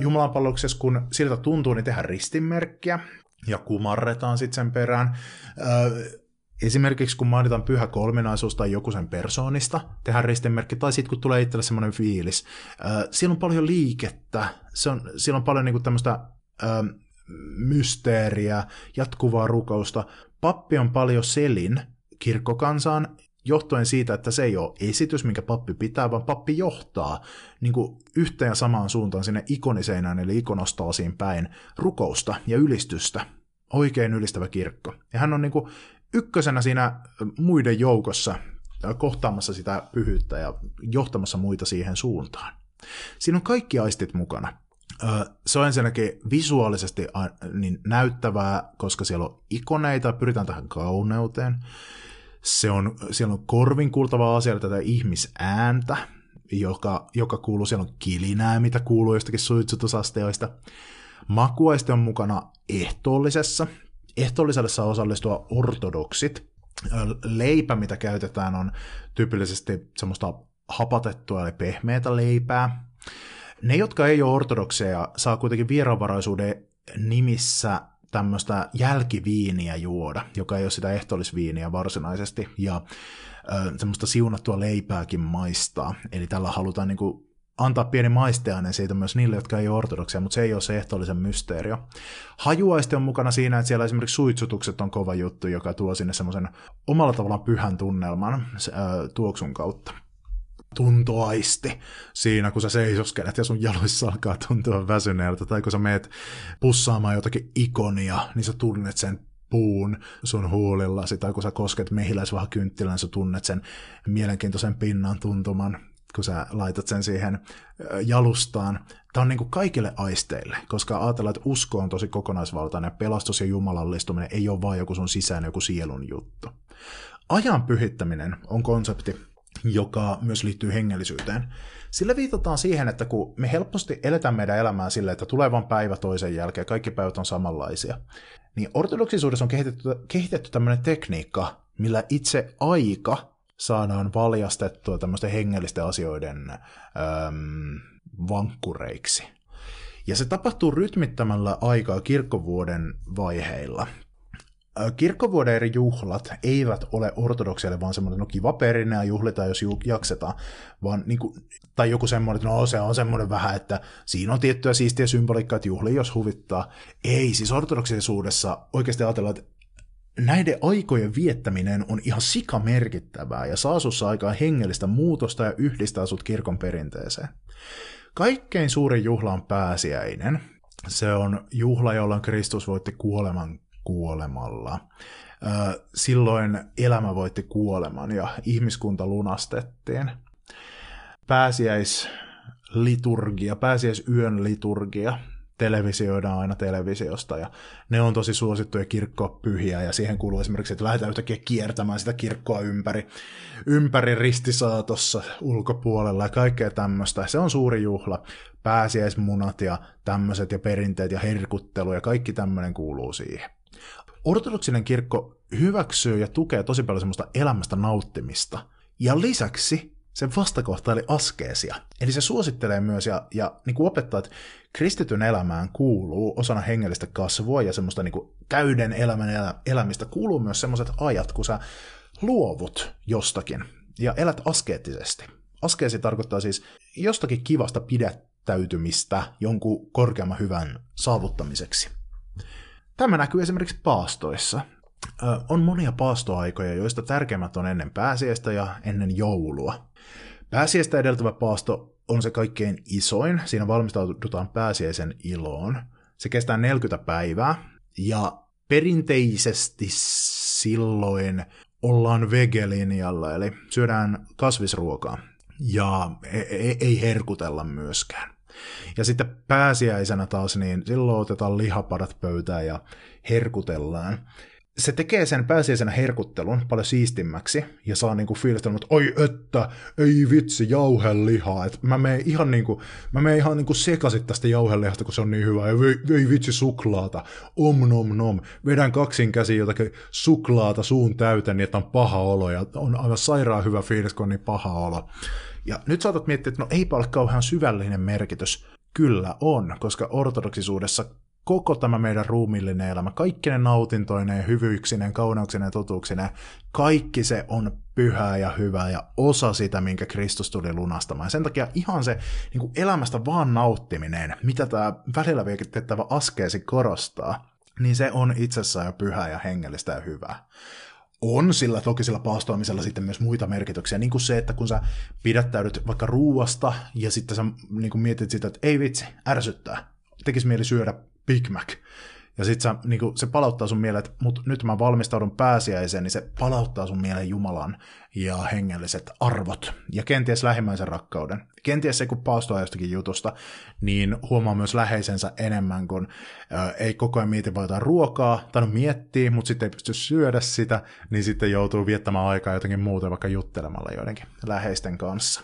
Jumalan palveluksessa, kun siltä tuntuu, niin tehdään ristinmerkkiä, ja kumarretaan sitten sen perään. Esimerkiksi kun mainitaan pyhä kolminaisuus tai joku sen persoonista, tehdään ristimerkki, tai sitten kun tulee itselle semmoinen fiilis, äh, siellä on paljon liikettä, se on, siellä on paljon niinku tämmöistä äh, mysteeriä, jatkuvaa rukousta. Pappi on paljon selin kirkkokansaan, johtuen siitä, että se ei ole esitys, minkä pappi pitää, vaan pappi johtaa niin kuin yhteen ja samaan suuntaan sinne ikoniseinään, eli ikonostaasiin päin rukousta ja ylistystä. Oikein ylistävä kirkko. Ja hän on niin kuin ykkösenä siinä muiden joukossa kohtaamassa sitä pyhyyttä ja johtamassa muita siihen suuntaan. Siinä on kaikki aistit mukana. Se on ensinnäkin visuaalisesti niin näyttävää, koska siellä on ikoneita, pyritään tähän kauneuteen. Se on, siellä on korvin kuultavaa asiaa tätä ihmisääntä, joka, joka kuuluu, siellä on kilinää, mitä kuuluu jostakin suitsutusasteoista. Makuaiste on mukana ehtoollisessa. Ehtoolliselle saa osallistua ortodoksit. Leipä, mitä käytetään, on tyypillisesti semmoista hapatettua eli pehmeätä leipää. Ne, jotka ei ole ortodokseja, saa kuitenkin vieraanvaraisuuden nimissä tämmöistä jälkiviiniä juoda, joka ei ole sitä ehtoollisviiniä varsinaisesti, ja ö, semmoista siunattua leipääkin maistaa. Eli tällä halutaan niin kuin antaa pieni maisteainen siitä myös niille, jotka ei ole ortodoksia, mutta se ei ole se ehtoollisen mysteerio. Hajuaiste on mukana siinä, että siellä esimerkiksi suitsutukset on kova juttu, joka tuo sinne semmoisen omalla tavallaan pyhän tunnelman äh, tuoksun kautta tuntoaisti siinä, kun sä seisoskelet ja sun jaloissa alkaa tuntua väsyneeltä, tai kun sä meet pussaamaan jotakin ikonia, niin sä tunnet sen puun sun huulillasi, tai kun sä kosket mehiläisvahakynttilän, sä tunnet sen mielenkiintoisen pinnan tuntuman, kun sä laitat sen siihen jalustaan. Tämä on niin kuin kaikille aisteille, koska ajatellaan, että usko on tosi kokonaisvaltainen, pelastus ja jumalallistuminen ei ole vain joku sun sisään joku sielun juttu. Ajan pyhittäminen on konsepti, joka myös liittyy hengellisyyteen. Sillä viitataan siihen, että kun me helposti eletään meidän elämää sille, että tulevan päivä toisen jälkeen, kaikki päivät on samanlaisia, niin ortodoksisuudessa on kehitetty, kehitetty tämmöinen tekniikka, millä itse aika saadaan valjastettua tämmöisten hengellisten asioiden äm, vankkureiksi. Ja se tapahtuu rytmittämällä aikaa kirkkovuoden vaiheilla. Kirkkovuoden eri juhlat eivät ole ortodoksialle vaan semmoinen, no kiva perinne ja juhlitaan, jos jaksetaan, vaan niin kuin, tai joku semmoinen, että no se on semmoinen vähän, että siinä on tiettyä siistiä symboliikkaa, että juhli jos huvittaa. Ei, siis ortodoksisuudessa oikeasti ajatellaan, että näiden aikojen viettäminen on ihan sika merkittävää ja saa sussa aikaan hengellistä muutosta ja yhdistää sut kirkon perinteeseen. Kaikkein suurin juhla on pääsiäinen. Se on juhla, jolloin Kristus voitti kuoleman kuolemalla. Silloin elämä voitti kuoleman ja ihmiskunta lunastettiin. Pääsiäisliturgia, pääsiäisyön liturgia televisioidaan aina televisiosta ja ne on tosi suosittuja kirkkopyhiä ja siihen kuuluu esimerkiksi, että lähdetään yhtäkkiä kiertämään sitä kirkkoa ympäri, ympäri ristisaatossa ulkopuolella ja kaikkea tämmöistä. Se on suuri juhla. Pääsiäismunat ja tämmöiset ja perinteet ja herkuttelu ja kaikki tämmöinen kuuluu siihen. Ortodoksinen kirkko hyväksyy ja tukee tosi paljon semmoista elämästä nauttimista. Ja lisäksi se vastakohta eli askeesia. Eli se suosittelee myös ja, ja niin kuin opettaa, että kristityn elämään kuuluu osana hengellistä kasvua ja semmoista niin kuin täyden elämän elä, elämistä kuuluu myös semmoiset ajat, kun sä luovut jostakin ja elät askeettisesti. Askeesi tarkoittaa siis jostakin kivasta pidättäytymistä jonkun korkeamman hyvän saavuttamiseksi. Tämä näkyy esimerkiksi paastoissa. On monia paastoaikoja, joista tärkeimmät on ennen pääsiäistä ja ennen joulua. Pääsiäistä edeltävä paasto on se kaikkein isoin. Siinä valmistaudutaan pääsiäisen iloon. Se kestää 40 päivää ja perinteisesti silloin ollaan vegelinjalla, eli syödään kasvisruokaa ja e-, e-, ei herkutella myöskään. Ja sitten pääsiäisenä taas, niin silloin otetaan lihapadat pöytään ja herkutellaan. Se tekee sen pääsiäisenä herkuttelun paljon siistimmäksi ja saa niinku fiilistelmä, että oi että, ei vitsi, jauhelihaa. Et mä menen ihan, niinku, mä menen ihan niinku sekasit tästä jauhelihasta, kun se on niin hyvä. Ei, ei vitsi suklaata, om nom nom. Vedän kaksin käsin jotakin suklaata suun täyteen, niin että on paha olo ja on aivan sairaan hyvä fiilis, kun on niin paha olo. Ja nyt saatat miettiä, että no eipä ole kauhean syvällinen merkitys. Kyllä on, koska ortodoksisuudessa koko tämä meidän ruumillinen elämä, kaikki ne nautintoineen, hyvyyksinen, kauneuksinen, totuuksinen, kaikki se on pyhää ja hyvää ja osa sitä, minkä Kristus tuli lunastamaan. Ja sen takia ihan se niin kuin elämästä vaan nauttiminen, mitä tämä välillä vietettävä askeesi korostaa, niin se on itsessään jo pyhää ja hengellistä ja hyvää on sillä toki sillä paastoamisella sitten myös muita merkityksiä, niin kuin se, että kun sä pidättäydyt vaikka ruuasta ja sitten sä niin kuin mietit sitä, että ei vitsi, ärsyttää, tekisi mieli syödä Big Mac, ja sitten niin se palauttaa sun mieleen, että mut nyt mä valmistaudun pääsiäiseen, niin se palauttaa sun mieleen Jumalan ja hengelliset arvot ja kenties lähimmäisen rakkauden. Kenties se, kun paastaa jostakin jutusta, niin huomaa myös läheisensä enemmän, kun ää, ei koko ajan mieti vaan jotain ruokaa, tai no miettii, mutta sitten ei pysty syödä sitä, niin sitten joutuu viettämään aikaa jotenkin muuta, vaikka juttelemalla joidenkin läheisten kanssa.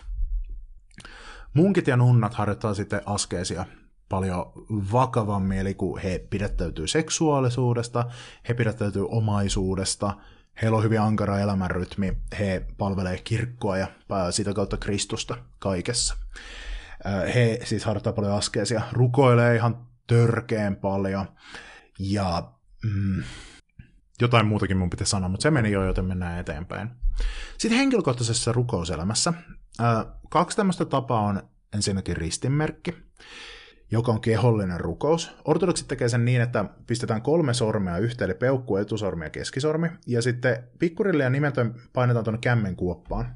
Munkit ja nunnat harjoittaa sitten askeesia paljon vakavammin, eli kun he pidättäytyy seksuaalisuudesta, he pidättäytyy omaisuudesta, heillä on hyvin ankara elämänrytmi, he palvelee kirkkoa ja sitä kautta Kristusta kaikessa. He siis harjoittaa paljon askeesia, rukoilee ihan törkeen paljon, ja mm, jotain muutakin mun pitäisi sanoa, mutta se meni jo, joten mennään eteenpäin. Sitten henkilökohtaisessa rukouselämässä kaksi tämmöistä tapaa on ensinnäkin ristinmerkki, joka on kehollinen rukous. Ortodoksit tekee sen niin, että pistetään kolme sormea yhteen, eli peukku, etusormi ja keskisormi, ja sitten pikkurille ja nimetön painetaan tuonne kämmen kuoppaan.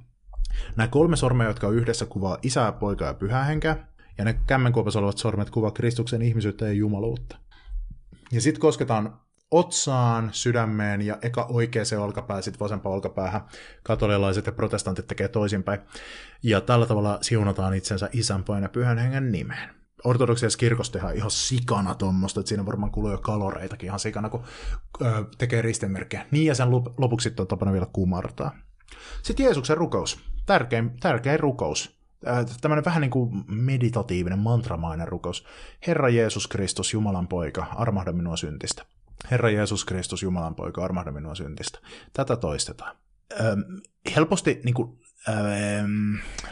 Nämä kolme sormea, jotka on yhdessä, kuvaa isää, poikaa ja pyhää henkeä, ja ne kämmenkuopassa olevat sormet kuvaa Kristuksen ihmisyyttä ja jumaluutta. Ja sitten kosketaan otsaan, sydämeen ja eka oikeaan olkapää, sitten vasempaan olkapäähän. Katolilaiset ja protestantit tekee toisinpäin. Ja tällä tavalla siunataan itsensä isän, ja pyhän hengen nimeen. Ortodoksiassa kirkossa tehdään ihan sikana tuommoista, että siinä varmaan kuluu jo kaloreitakin ihan sikana, kun ö, tekee ristemerkkejä. Niin ja sen lop- lopuksi on tapana vielä kumartaa. Sitten Jeesuksen rukous. Tärkein, tärkein rukous. Tämmöinen vähän niin kuin meditatiivinen, mantramainen rukous. Herra Jeesus Kristus, Jumalan poika, armahda minua syntistä. Herra Jeesus Kristus, Jumalan poika, armahda minua syntistä. Tätä toistetaan. Helposti niin kuin,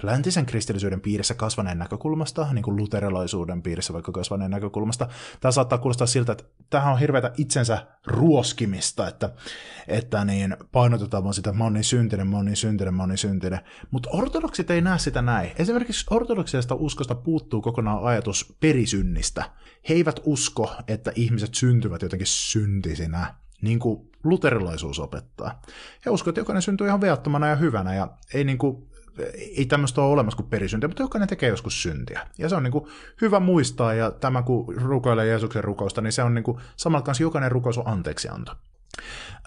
läntisen kristillisyyden piirissä kasvaneen näkökulmasta, niin kuin luterilaisuuden piirissä vaikka kasvaneen näkökulmasta, tämä saattaa kuulostaa siltä, että tähän on hirveätä itsensä ruoskimista, että, että niin painotetaan vaan sitä, että mä oon niin syntinen, mä oon niin syntinen, mä oon niin syntinen. Mutta ortodoksit ei näe sitä näin. Esimerkiksi ortodoksista uskosta puuttuu kokonaan ajatus perisynnistä. He eivät usko, että ihmiset syntyvät jotenkin syntisinä, niin kuin luterilaisuus opettaa. He uskovat, että jokainen syntyy ihan veattomana ja hyvänä, ja ei, niin kuin, ei tämmöistä ole olemassa kuin perisyntiä, mutta jokainen tekee joskus syntiä. Ja se on niin kuin hyvä muistaa, ja tämä kun rukoilee Jeesuksen rukousta, niin se on niin kuin, samalla kanssa jokainen rukous on anteeksianto.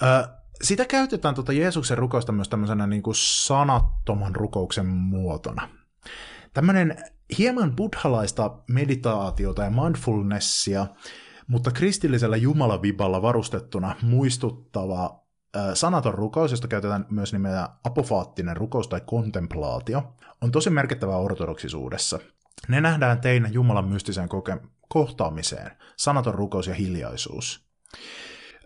Ö, sitä käytetään tuota Jeesuksen rukousta myös tämmöisenä niin kuin sanattoman rukouksen muotona. Tämmöinen hieman buddhalaista meditaatiota ja mindfulnessia, mutta kristillisellä jumalaviballa varustettuna muistuttava sanaton rukous, josta käytetään myös nimeä apofaattinen rukous tai kontemplaatio, on tosi merkittävä ortodoksisuudessa. Ne nähdään teinä Jumalan mystiseen koke- kohtaamiseen, sanaton rukous ja hiljaisuus.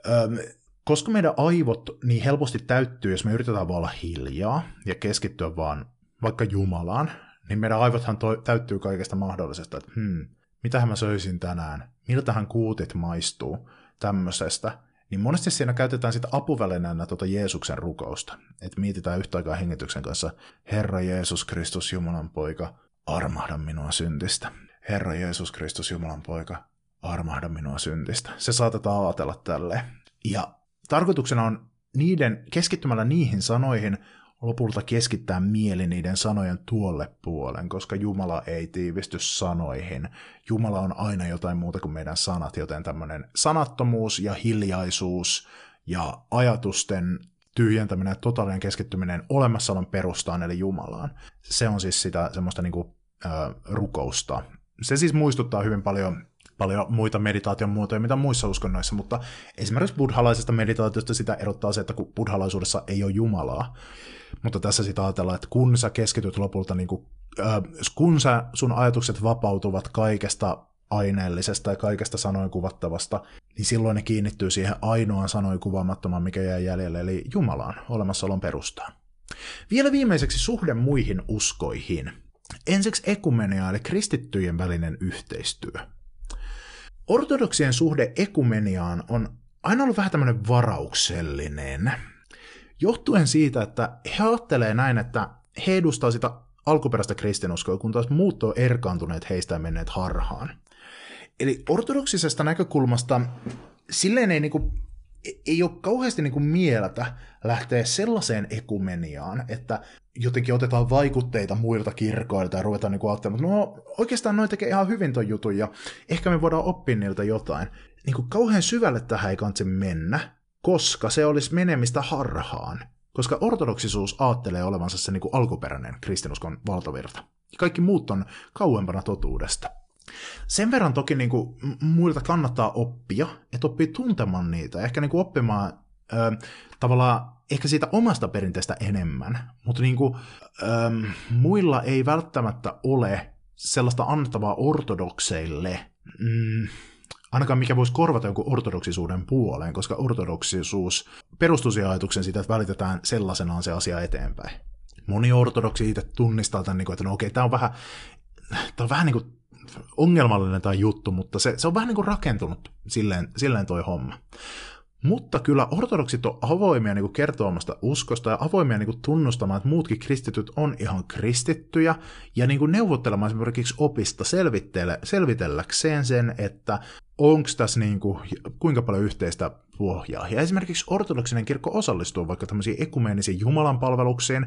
Öm, koska meidän aivot niin helposti täyttyy, jos me yritetään vaan olla hiljaa ja keskittyä vaan vaikka Jumalaan, niin meidän aivothan to- täyttyy kaikesta mahdollisesta, että hmm, mitähän mä söisin tänään, miltähän kuutit maistuu tämmöisestä, niin monesti siinä käytetään sitä apuvälineenä tuota Jeesuksen rukousta. Että mietitään yhtä aikaa hengityksen kanssa, Herra Jeesus Kristus, Jumalan poika, armahda minua syntistä. Herra Jeesus Kristus, Jumalan poika, armahda minua syntistä. Se saatetaan ajatella tälleen. Ja tarkoituksena on niiden, keskittymällä niihin sanoihin, lopulta keskittää mieli niiden sanojen tuolle puolen, koska Jumala ei tiivisty sanoihin. Jumala on aina jotain muuta kuin meidän sanat, joten tämmöinen sanattomuus ja hiljaisuus ja ajatusten tyhjentäminen ja totaalinen keskittyminen olemassaolon perustaan, eli Jumalaan. Se on siis sitä semmoista niinku, ö, rukousta. Se siis muistuttaa hyvin paljon paljon muita meditaation muotoja, mitä muissa uskonnoissa, mutta esimerkiksi buddhalaisesta meditaatiosta sitä erottaa se, että kun buddhalaisuudessa ei ole Jumalaa. Mutta tässä sitä ajatellaan, että kun sä keskityt lopulta, niin kuin, äh, kun sä, sun ajatukset vapautuvat kaikesta aineellisesta ja kaikesta sanoin kuvattavasta, niin silloin ne kiinnittyy siihen ainoaan sanoin kuvaamattomaan, mikä jää jäljelle, eli Jumalaan, olemassaolon perustaan. Vielä viimeiseksi suhde muihin uskoihin. Ensiksi ekumenia, eli kristittyjen välinen yhteistyö. Ortodoksien suhde ekumeniaan on aina ollut vähän tämmöinen varauksellinen. Johtuen siitä, että he ajattelee näin, että he edustaa sitä alkuperäistä kristinuskoa, kun taas muut on erkaantuneet heistä ja menneet harhaan. Eli ortodoksisesta näkökulmasta silleen ei, niinku, ei ole kauheasti niinku mieltä lähteä sellaiseen ekumeniaan, että jotenkin otetaan vaikutteita muilta kirkoilta ja ruvetaan niinku ajattelemaan, että no oikeastaan noin tekee ihan hyvin ton jutun ja ehkä me voidaan oppia niiltä jotain. Niinku kauhean syvälle tähän ei kansi mennä, koska se olisi menemistä harhaan. Koska ortodoksisuus aattelee olevansa se niin kuin alkuperäinen kristinuskon valtavirta. Kaikki muut on kauempana totuudesta. Sen verran toki niin kuin, muilta kannattaa oppia, että oppii tuntemaan niitä, ehkä niin kuin oppimaan ö, tavallaan ehkä siitä omasta perinteestä enemmän, mutta niin kuin, ö, muilla ei välttämättä ole sellaista annettavaa ortodokseille mm, ainakaan mikä voisi korvata jonkun ortodoksisuuden puoleen, koska ortodoksisuus perustuu siihen ajatuksen siitä, että välitetään sellaisenaan se asia eteenpäin. Moni ortodoksi itse tunnistaa tämän, niin että no okei, tämä on vähän, tämä on vähän niin kuin ongelmallinen tämä juttu, mutta se, se on vähän niin kuin rakentunut silleen, silleen toi homma. Mutta kyllä ortodoksit on avoimia niin kertoamasta uskosta ja avoimia niin tunnustamaan, että muutkin kristityt on ihan kristittyjä ja niin neuvottelemaan esimerkiksi opista selvitelläkseen sen, että onko tässä niin kuin, kuinka paljon yhteistä pohjaa. Ja esimerkiksi ortodoksinen kirkko osallistuu vaikka tämmöisiin ekumeenisiin jumalanpalveluksiin,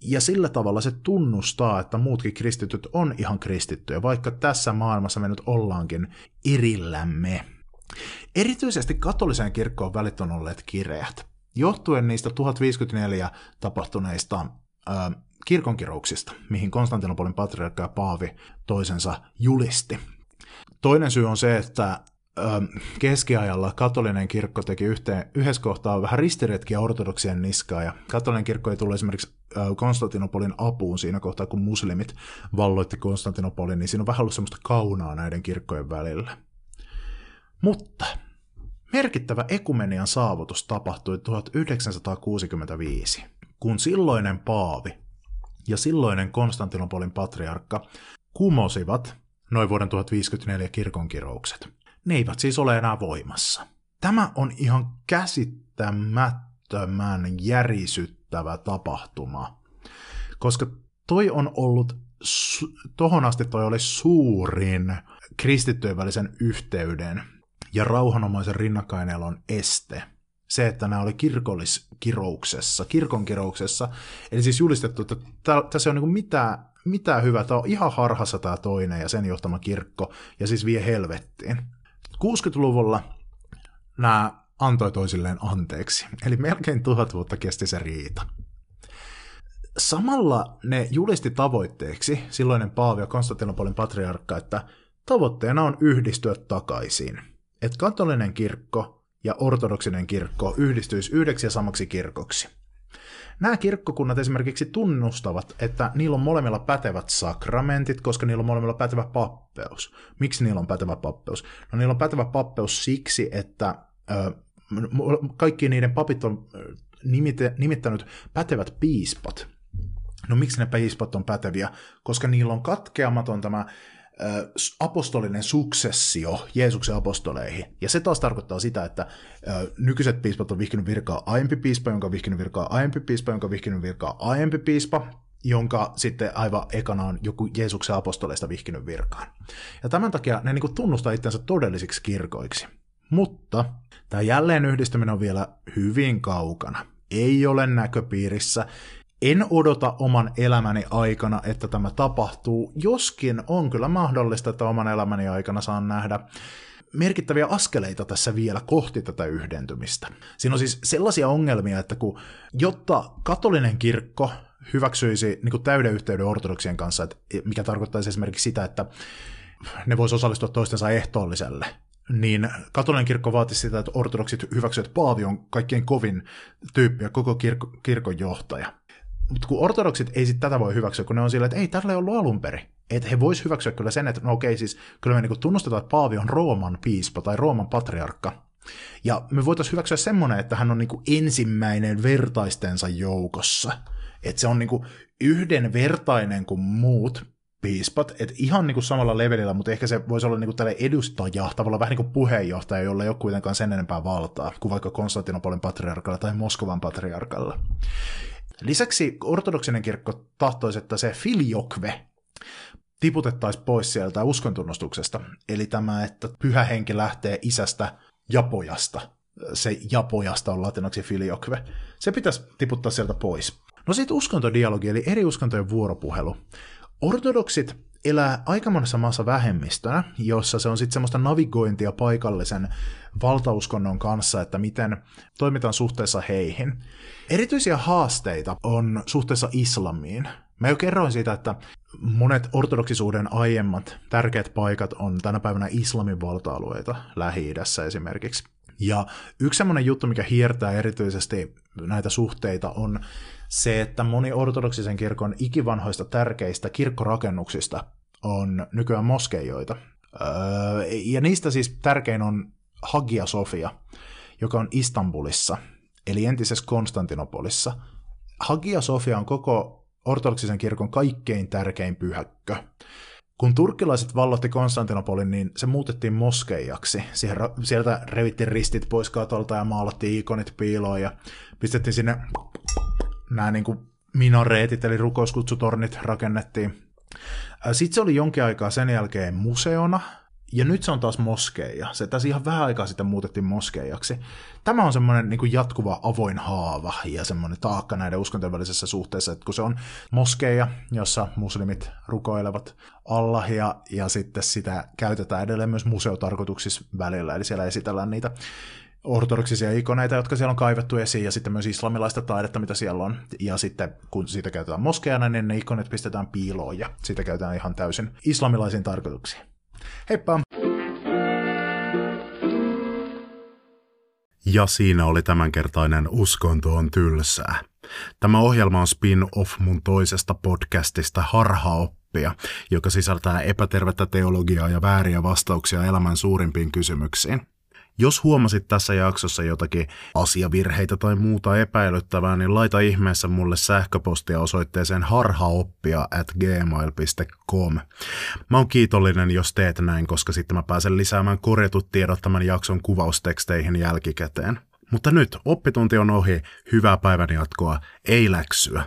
ja sillä tavalla se tunnustaa, että muutkin kristityt on ihan kristittyjä, vaikka tässä maailmassa me nyt ollaankin erillämme. Erityisesti katoliseen kirkkoon välit on olleet kireät, johtuen niistä 1054 tapahtuneista ö, kirkonkirouksista, mihin Konstantinopolin patriarkka ja Paavi toisensa julisti. Toinen syy on se, että keskiajalla katolinen kirkko teki yhteen, yhdessä kohtaa vähän ristiretkiä ortodoksien niskaa, ja katolinen kirkko ei tullut esimerkiksi Konstantinopolin apuun siinä kohtaa, kun muslimit valloitti Konstantinopolin, niin siinä on vähän ollut semmoista kaunaa näiden kirkkojen välillä. Mutta merkittävä ekumenian saavutus tapahtui 1965, kun silloinen paavi ja silloinen Konstantinopolin patriarkka kumosivat noin vuoden 1054 kirkonkiroukset. Ne eivät siis ole enää voimassa. Tämä on ihan käsittämättömän järisyttävä tapahtuma, koska toi on ollut, tohon asti toi oli suurin kristittyjen välisen yhteyden ja rauhanomaisen rinnakkainelon este. Se, että nämä oli kirkolliskirouksessa, kirkonkirouksessa, eli siis julistettu, että tässä ei ole niin mitään, mitään hyvää, tämä on ihan harhassa tämä toinen ja sen johtama kirkko, ja siis vie helvettiin. 60-luvulla nämä antoi toisilleen anteeksi, eli melkein tuhat vuotta kesti se riita. Samalla ne julisti tavoitteeksi, silloinen Paavi ja Konstantinopolin patriarkka, että tavoitteena on yhdistyä takaisin. Että katolinen kirkko ja ortodoksinen kirkko yhdistyisi yhdeksi ja samaksi kirkoksi. Nämä kirkkokunnat esimerkiksi tunnustavat, että niillä on molemmilla pätevät sakramentit, koska niillä on molemmilla pätevä pappeus. Miksi niillä on pätevä pappeus? No niillä on pätevä pappeus siksi, että ö, kaikki niiden papit on nimite, nimittänyt pätevät piispat. No miksi ne piispat on päteviä? Koska niillä on katkeamaton tämä apostolinen suksessio Jeesuksen apostoleihin. Ja se taas tarkoittaa sitä, että nykyiset piispat on vihkinyt virkaa aiempi piispa, jonka on vihkinyt virkaa aiempi piispa, jonka on vihkinyt virkaa aiempi piispa, jonka sitten aivan ekana on joku Jeesuksen apostoleista vihkinyt virkaan. Ja tämän takia ne niin tunnustaa itsensä todellisiksi kirkoiksi. Mutta tämä jälleen yhdistyminen on vielä hyvin kaukana. Ei ole näköpiirissä, en odota oman elämäni aikana, että tämä tapahtuu, joskin on kyllä mahdollista, että oman elämäni aikana saan nähdä merkittäviä askeleita tässä vielä kohti tätä yhdentymistä. Siinä on siis sellaisia ongelmia, että kun, jotta katolinen kirkko hyväksyisi niin täyden yhteyden ortodoksien kanssa, että mikä tarkoittaisi esimerkiksi sitä, että ne voisi osallistua toistensa ehtoolliselle, niin katolinen kirkko vaati sitä, että ortodoksit hyväksyvät, että Paavi on kaikkein kovin tyyppi ja koko kirkko, kirkon johtaja. Mutta kun ortodoksit ei sitten tätä voi hyväksyä, kun ne on sillä, että ei, tällä ei ollut alun perin. Että he vois hyväksyä kyllä sen, että no okei, siis kyllä me niinku tunnustetaan, että Paavi on Rooman piispa tai Rooman patriarkka. Ja me voitaisiin hyväksyä semmoinen, että hän on niinku ensimmäinen vertaistensa joukossa. Että se on niinku yhdenvertainen kuin muut piispat, että ihan niinku samalla levelillä, mutta ehkä se voisi olla niinku tälle edustaja, tavallaan vähän niin kuin puheenjohtaja, jolla ei ole kuitenkaan sen enempää valtaa kuin vaikka Konstantinopolin patriarkalla tai Moskovan patriarkalla. Lisäksi ortodoksinen kirkko tahtoisi, että se filiokve tiputettaisiin pois sieltä uskontunnustuksesta. Eli tämä, että pyhä henki lähtee isästä ja pojasta. Se ja pojasta on latinaksi filiokve. Se pitäisi tiputtaa sieltä pois. No sitten uskontodialogi, eli eri uskontojen vuoropuhelu. Ortodoksit elää aika monessa maassa vähemmistönä, jossa se on sitten semmoista navigointia paikallisen valtauskonnon kanssa, että miten toimitaan suhteessa heihin. Erityisiä haasteita on suhteessa islamiin. Mä jo kerroin siitä, että monet ortodoksisuuden aiemmat tärkeät paikat on tänä päivänä islamin valta-alueita, lähi esimerkiksi. Ja yksi semmoinen juttu, mikä hiertää erityisesti näitä suhteita, on se, että moni ortodoksisen kirkon ikivanhoista tärkeistä kirkkorakennuksista on nykyään moskeijoita. Öö, ja niistä siis tärkein on Hagia Sofia, joka on Istanbulissa, eli entisessä Konstantinopolissa. Hagia Sofia on koko ortodoksisen kirkon kaikkein tärkein pyhäkkö. Kun turkkilaiset vallotti Konstantinopolin, niin se muutettiin moskeijaksi. Sieltä revittiin ristit pois katolta ja maalattiin ikonit piiloon ja pistettiin sinne nämä niin kuin minareetit eli rukouskutsutornit rakennettiin. Sitten se oli jonkin aikaa sen jälkeen museona, ja nyt se on taas moskeija. Se tässä ihan vähän aikaa sitten muutettiin moskeijaksi. Tämä on semmoinen niin kuin jatkuva avoin haava ja semmoinen taakka näiden uskontojen välisessä suhteessa, että kun se on moskeija, jossa muslimit rukoilevat Allahia ja sitten sitä käytetään edelleen myös museotarkoituksissa välillä, eli siellä esitellään niitä ortodoksisia ikoneita, jotka siellä on kaivettu esiin, ja sitten myös islamilaista taidetta, mitä siellä on. Ja sitten kun siitä käytetään moskeana, niin ne ikonit pistetään piiloon, ja siitä käytetään ihan täysin islamilaisiin tarkoituksiin. Heippa! Ja siinä oli tämänkertainen Uskonto on tylsää. Tämä ohjelma on spin-off mun toisesta podcastista Harhaoppia, joka sisältää epätervettä teologiaa ja vääriä vastauksia elämän suurimpiin kysymyksiin. Jos huomasit tässä jaksossa jotakin asiavirheitä tai muuta epäilyttävää, niin laita ihmeessä mulle sähköpostia osoitteeseen harhaoppia at gmail.com. Mä oon kiitollinen, jos teet näin, koska sitten mä pääsen lisäämään korjatut tiedot tämän jakson kuvausteksteihin jälkikäteen. Mutta nyt oppitunti on ohi, hyvää päivän jatkoa, ei läksyä.